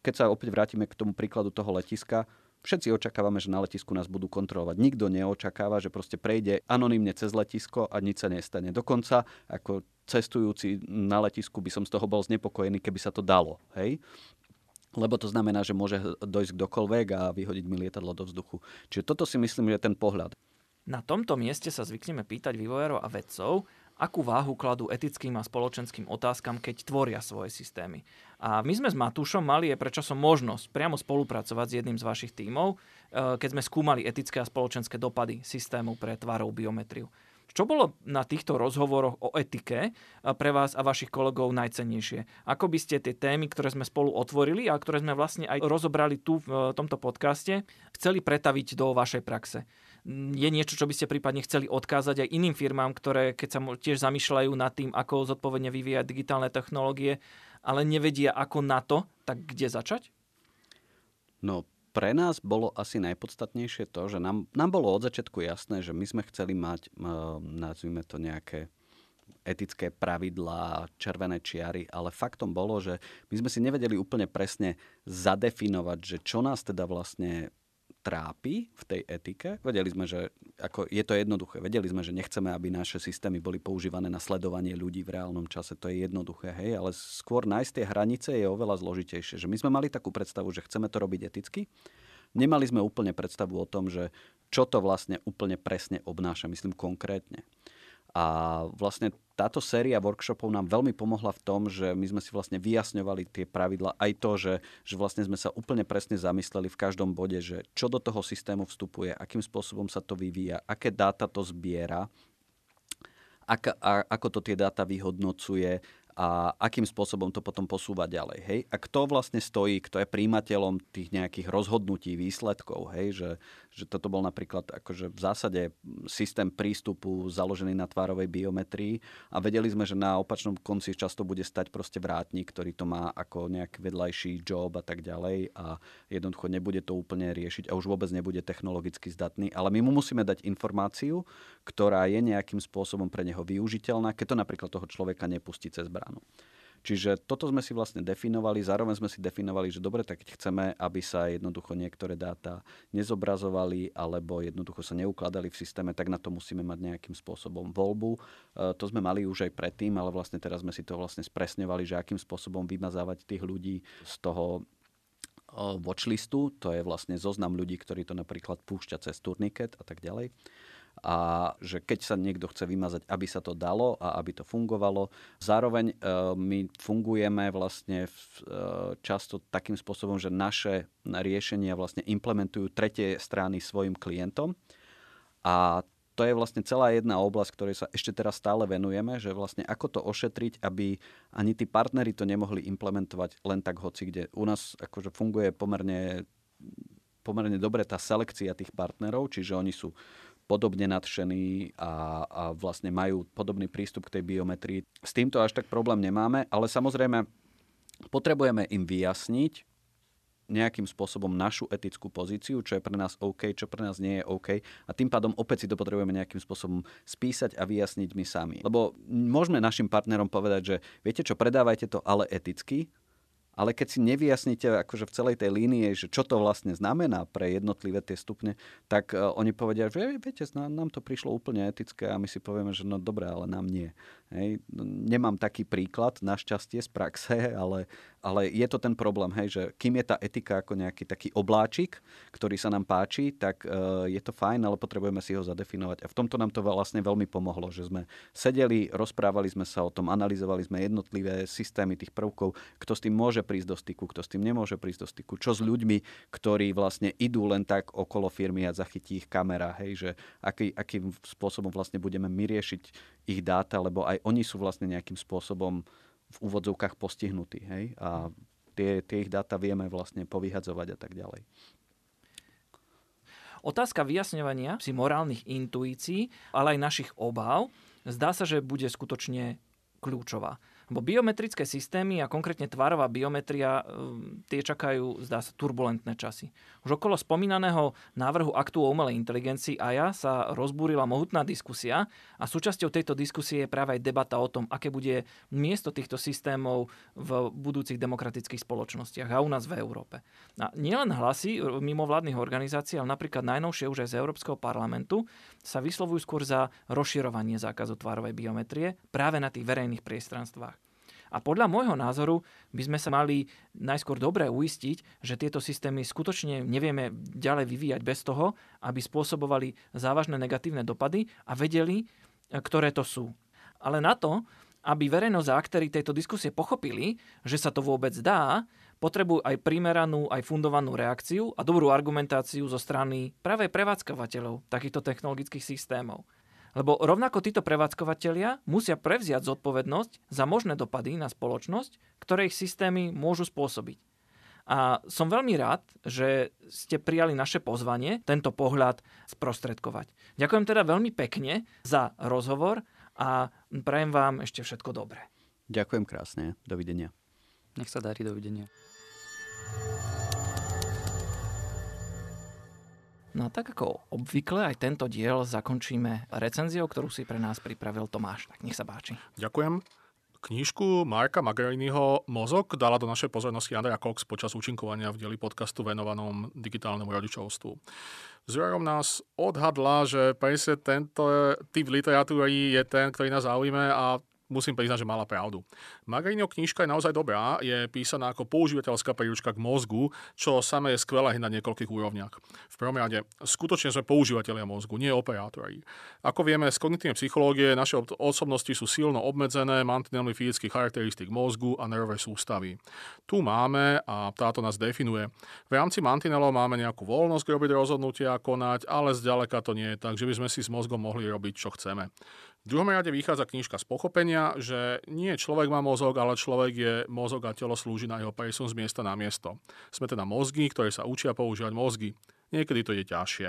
keď sa opäť vrátime k tomu príkladu toho letiska, všetci očakávame, že na letisku nás budú kontrolovať. Nikto neočakáva, že proste prejde anonymne cez letisko a nič sa nestane. Dokonca ako cestujúci na letisku by som z toho bol znepokojený, keby sa to dalo. Hej? lebo to znamená, že môže dojsť kdokoľvek a vyhodiť mi lietadlo do vzduchu. Čiže toto si myslím, že je ten pohľad. Na tomto mieste sa zvykneme pýtať vývojárov a vedcov, akú váhu kladú etickým a spoločenským otázkam, keď tvoria svoje systémy. A my sme s Matúšom mali je prečasom možnosť priamo spolupracovať s jedným z vašich tímov, eh, keď sme skúmali etické a spoločenské dopady systému pre tvarov biometriu. Čo bolo na týchto rozhovoroch o etike pre vás a vašich kolegov najcennejšie? Ako by ste tie témy, ktoré sme spolu otvorili a ktoré sme vlastne aj rozobrali tu v e, tomto podcaste, chceli pretaviť do vašej praxe? Je niečo, čo by ste prípadne chceli odkázať aj iným firmám, ktoré keď sa tiež zamýšľajú nad tým, ako zodpovedne vyvíjať digitálne technológie, ale nevedia ako na to, tak kde začať? No, pre nás bolo asi najpodstatnejšie to, že nám, nám bolo od začiatku jasné, že my sme chceli mať, nazvime to nejaké etické pravidlá, červené čiary, ale faktom bolo, že my sme si nevedeli úplne presne zadefinovať, že čo nás teda vlastne trápi v tej etike. Vedeli sme, že ako je to jednoduché. Vedeli sme, že nechceme, aby naše systémy boli používané na sledovanie ľudí v reálnom čase. To je jednoduché, hej, ale skôr nájsť tie hranice je oveľa zložitejšie. Že my sme mali takú predstavu, že chceme to robiť eticky. Nemali sme úplne predstavu o tom, že čo to vlastne úplne presne obnáša, myslím konkrétne. A vlastne táto séria workshopov nám veľmi pomohla v tom, že my sme si vlastne vyjasňovali tie pravidla, aj to, že, že vlastne sme sa úplne presne zamysleli v každom bode, že čo do toho systému vstupuje, akým spôsobom sa to vyvíja, aké dáta to zbiera, ak, a, ako to tie dáta vyhodnocuje, a akým spôsobom to potom posúva ďalej. Hej? A kto vlastne stojí, kto je príjimateľom tých nejakých rozhodnutí, výsledkov. Hej? Že, že toto bol napríklad akože v zásade systém prístupu založený na tvárovej biometrii a vedeli sme, že na opačnom konci často bude stať proste vrátnik, ktorý to má ako nejaký vedľajší job a tak ďalej a jednoducho nebude to úplne riešiť a už vôbec nebude technologicky zdatný, ale my mu musíme dať informáciu, ktorá je nejakým spôsobom pre neho využiteľná, keď to napríklad toho človeka nepustí cez bránu. Čiže toto sme si vlastne definovali, zároveň sme si definovali, že dobre, tak keď chceme, aby sa jednoducho niektoré dáta nezobrazovali alebo jednoducho sa neukladali v systéme, tak na to musíme mať nejakým spôsobom voľbu. E, to sme mali už aj predtým, ale vlastne teraz sme si to vlastne spresňovali, že akým spôsobom vymazávať tých ľudí z toho e, watchlistu, to je vlastne zoznam ľudí, ktorí to napríklad púšťa cez turniket a tak ďalej a že keď sa niekto chce vymazať, aby sa to dalo a aby to fungovalo. Zároveň e, my fungujeme vlastne e, často takým spôsobom, že naše riešenia vlastne implementujú tretie strany svojim klientom a to je vlastne celá jedna oblasť, ktorej sa ešte teraz stále venujeme, že vlastne ako to ošetriť, aby ani tí partnery to nemohli implementovať len tak hoci kde. U nás akože funguje pomerne pomerne dobre tá selekcia tých partnerov, čiže oni sú podobne nadšení a, a vlastne majú podobný prístup k tej biometrii. S týmto až tak problém nemáme, ale samozrejme potrebujeme im vyjasniť nejakým spôsobom našu etickú pozíciu, čo je pre nás OK, čo pre nás nie je OK. A tým pádom opäť si to potrebujeme nejakým spôsobom spísať a vyjasniť my sami. Lebo môžeme našim partnerom povedať, že viete čo, predávajte to ale eticky, ale keď si nevyjasníte akože v celej tej línii, že čo to vlastne znamená pre jednotlivé tie stupne, tak uh, oni povedia, že viete, nám to prišlo úplne etické a my si povieme, že no dobré, ale nám nie. Hej. Nemám taký príklad, našťastie z praxe, ale, ale je to ten problém, hej, že kým je tá etika ako nejaký taký obláčik, ktorý sa nám páči, tak uh, je to fajn, ale potrebujeme si ho zadefinovať. A v tomto nám to vlastne veľmi pomohlo, že sme sedeli, rozprávali sme sa o tom, analyzovali sme jednotlivé systémy tých prvkov, kto s tým môže prísť do styku, kto s tým nemôže prísť do styku, čo s ľuďmi, ktorí vlastne idú len tak okolo firmy a zachytí ich kamera, hej, že aký, akým spôsobom vlastne budeme my riešiť ich dáta, lebo aj oni sú vlastne nejakým spôsobom v úvodzovkách postihnutí. Hej? A tie, tie ich dáta vieme vlastne povyhadzovať a tak ďalej. Otázka vyjasňovania si morálnych intuícií, ale aj našich obáv, zdá sa, že bude skutočne kľúčová. Bo biometrické systémy a konkrétne tvarová biometria, ehm, tie čakajú, zdá sa, turbulentné časy. Už okolo spomínaného návrhu aktu o umelej inteligencii AJA sa rozbúrila mohutná diskusia a súčasťou tejto diskusie je práve aj debata o tom, aké bude miesto týchto systémov v budúcich demokratických spoločnostiach a u nás v Európe. A nielen hlasy mimovládnych organizácií, ale napríklad najnovšie už aj z Európskeho parlamentu sa vyslovujú skôr za rozširovanie zákazu tvárovej biometrie práve na tých verejných priestranstvách. A podľa môjho názoru by sme sa mali najskôr dobre uistiť, že tieto systémy skutočne nevieme ďalej vyvíjať bez toho, aby spôsobovali závažné negatívne dopady a vedeli, ktoré to sú. Ale na to, aby verejnosť a aktéry tejto diskusie pochopili, že sa to vôbec dá, potrebujú aj primeranú, aj fundovanú reakciu a dobrú argumentáciu zo strany práve prevádzkovateľov takýchto technologických systémov. Lebo rovnako títo prevádzkovateľia musia prevziať zodpovednosť za možné dopady na spoločnosť, ktoré ich systémy môžu spôsobiť. A som veľmi rád, že ste prijali naše pozvanie tento pohľad sprostredkovať. Ďakujem teda veľmi pekne za rozhovor a prajem vám ešte všetko dobré. Ďakujem krásne. Dovidenia. Nech sa darí, dovidenia. No tak ako obvykle aj tento diel zakončíme recenziou, ktorú si pre nás pripravil Tomáš. Tak nech sa páči. Ďakujem. Knížku Marka Magariniho Mozog dala do našej pozornosti Andrea Cox počas účinkovania v dieli podcastu venovanom digitálnemu rodičovstvu. Zverom nás odhadla, že presne tento typ literatúry je ten, ktorý nás zaujíme a musím priznať, že mala pravdu. Magarinho knižka je naozaj dobrá, je písaná ako používateľská príručka k mozgu, čo samé je skvelé na niekoľkých úrovniach. V prvom rade, skutočne sme používateľia mozgu, nie operátori. Ako vieme z kognitívnej psychológie, naše osobnosti sú silno obmedzené mantinelmi fyzických charakteristik mozgu a nervovej sústavy. Tu máme, a táto nás definuje, v rámci mantinelov máme nejakú voľnosť robiť rozhodnutia a konať, ale zďaleka to nie je tak, že by sme si s mozgom mohli robiť, čo chceme. V druhom rade vychádza knižka z pochopenia, že nie človek má mozog, ale človek je mozog a telo slúži na jeho presun z miesta na miesto. Sme teda mozgy, ktoré sa učia používať mozgy. Niekedy to je ťažšie.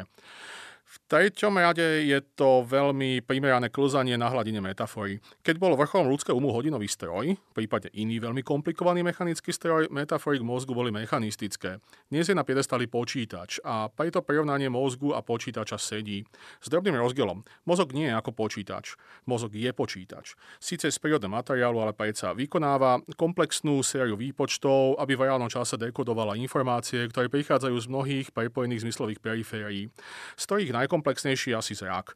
V treťom rade je to veľmi primerané klzanie na hladine metafory. Keď bol vrcholom ľudského umu hodinový stroj, prípadne iný veľmi komplikovaný mechanický stroj, metafory k mozgu boli mechanistické. Dnes je na piedestali počítač a preto prirovnanie mozgu a počítača sedí. S drobným rozdielom. Mozog nie je ako počítač. Mozog je počítač. Síce z prírodného materiálu, ale predsa vykonáva komplexnú sériu výpočtov, aby v reálnom čase dekodovala informácie, ktoré prichádzajú z mnohých prepojených zmyslových periférií, z ktorých najkomplexnejší asi zrak.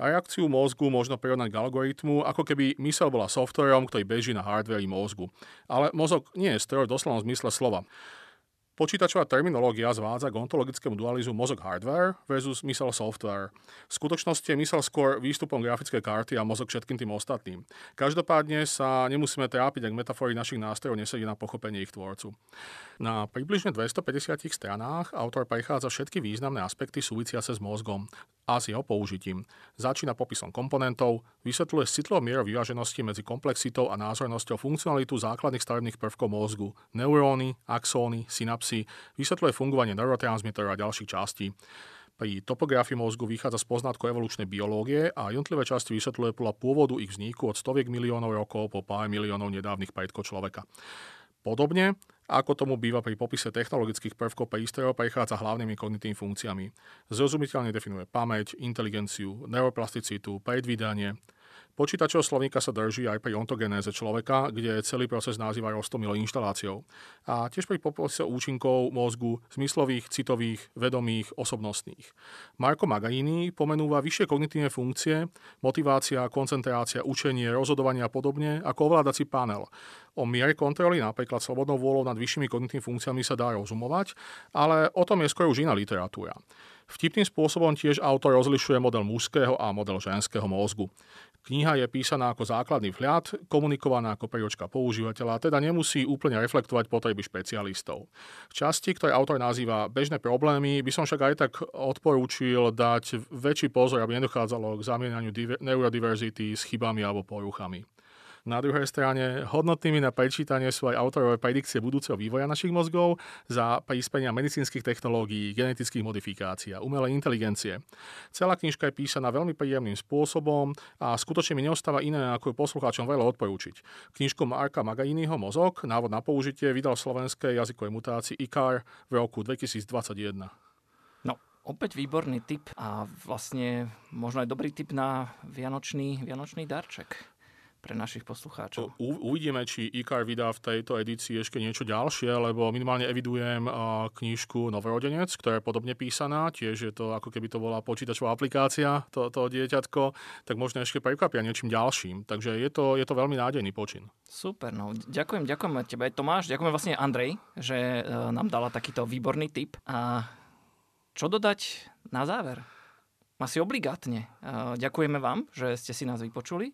Reakciu mozgu možno prirovnať k algoritmu, ako keby mysel bola softverom, ktorý beží na hardveri mozgu. Ale mozog nie je stroj v doslovnom zmysle slova. Počítačová terminológia zvádza k ontologickému dualizu mozog hardware versus mysel software. V skutočnosti je mysel skôr výstupom grafickej karty a mozog všetkým tým ostatným. Každopádne sa nemusíme trápiť, ak metafory našich nástrojov nesedí na pochopenie ich tvorcu. Na približne 250 stranách autor prechádza všetky významné aspekty súvisiace s mozgom a s jeho použitím. Začína popisom komponentov, vysvetľuje citlivou mierou vyváženosti medzi komplexitou a názornosťou funkcionalitu základných stavebných prvkov mozgu, neuróny, axóny, synapsy, vysvetľuje fungovanie neurotransmitorov a ďalších častí. Pri topografii mozgu vychádza z poznatku evolučnej biológie a jednotlivé časti vysvetľuje podľa pôvodu ich vzniku od stoviek miliónov rokov po pár miliónov nedávnych predkov človeka. Podobne, ako tomu býva pri popise technologických prvkov prístrojov, prechádza hlavnými kognitívnymi funkciami. Zrozumiteľne definuje pamäť, inteligenciu, neuroplasticitu, predvídanie, Počítačového slovníka sa drží aj pri ontogenéze človeka, kde celý proces nazýva rostomilou inštaláciou. A tiež pri popise účinkov mozgu zmyslových, citových, vedomých, osobnostných. Marko Magarini pomenúva vyššie kognitívne funkcie, motivácia, koncentrácia, učenie, rozhodovanie a podobne ako ovládací panel. O miere kontroly, napríklad slobodnou vôľou nad vyššími kognitívnymi funkciami sa dá rozumovať, ale o tom je skôr už iná literatúra. Vtipným spôsobom tiež autor rozlišuje model mužského a model ženského mozgu. Kniha je písaná ako základný vhľad, komunikovaná ako príručka používateľa, teda nemusí úplne reflektovať potreby špecialistov. V časti, ktoré autor nazýva bežné problémy, by som však aj tak odporúčil dať väčší pozor, aby nedochádzalo k zamienaniu neurodiverzity s chybami alebo poruchami. Na druhej strane hodnotnými na prečítanie sú aj autorové predikcie budúceho vývoja našich mozgov za prispenia medicínskych technológií, genetických modifikácií a umelej inteligencie. Celá knižka je písaná veľmi príjemným spôsobom a skutočne mi neostáva iné ako poslucháčom veľa odporúčiť. Knižku Marka Magainiho Mozog, návod na použitie, vydal slovenskej jazykovej mutácii ICAR v roku 2021. No, opäť výborný tip a vlastne možno aj dobrý tip na vianočný, vianočný darček pre našich poslucháčov. U, uvidíme, či IKAR vydá v tejto edícii ešte niečo ďalšie, lebo minimálne evidujem knižku Novorodenec, ktorá je podobne písaná, tiež je to ako keby to bola počítačová aplikácia, to, to dieťatko, tak možno ešte prekvapia niečím ďalším. Takže je to, je to veľmi nádejný počin. Super, no ďakujem, ďakujem tebe Tomáš, ďakujem vlastne Andrej, že e, nám dala takýto výborný tip. A čo dodať na záver? Asi obligátne. E, ďakujeme vám, že ste si nás vypočuli.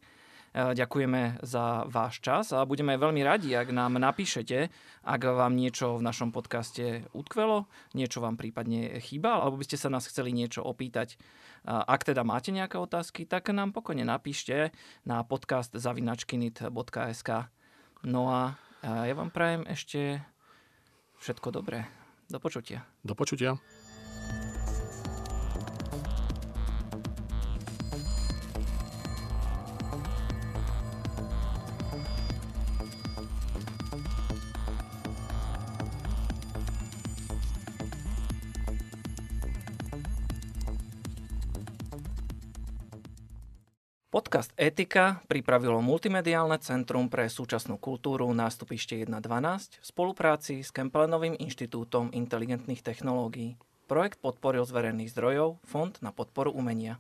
E, ďakujeme za váš čas a budeme veľmi radi, ak nám napíšete, ak vám niečo v našom podcaste utkvelo, niečo vám prípadne chýba, alebo by ste sa nás chceli niečo opýtať. Ak teda máte nejaké otázky, tak nám pokojne napíšte na podcast zavinačkinit.sk. No a ja vám prajem ešte všetko dobré. Do počutia. Do počutia. Podcast Etika pripravilo Multimediálne centrum pre súčasnú kultúru nástupište 1.12 v spolupráci s Kempelenovým inštitútom inteligentných technológií. Projekt podporil z verejných zdrojov Fond na podporu umenia.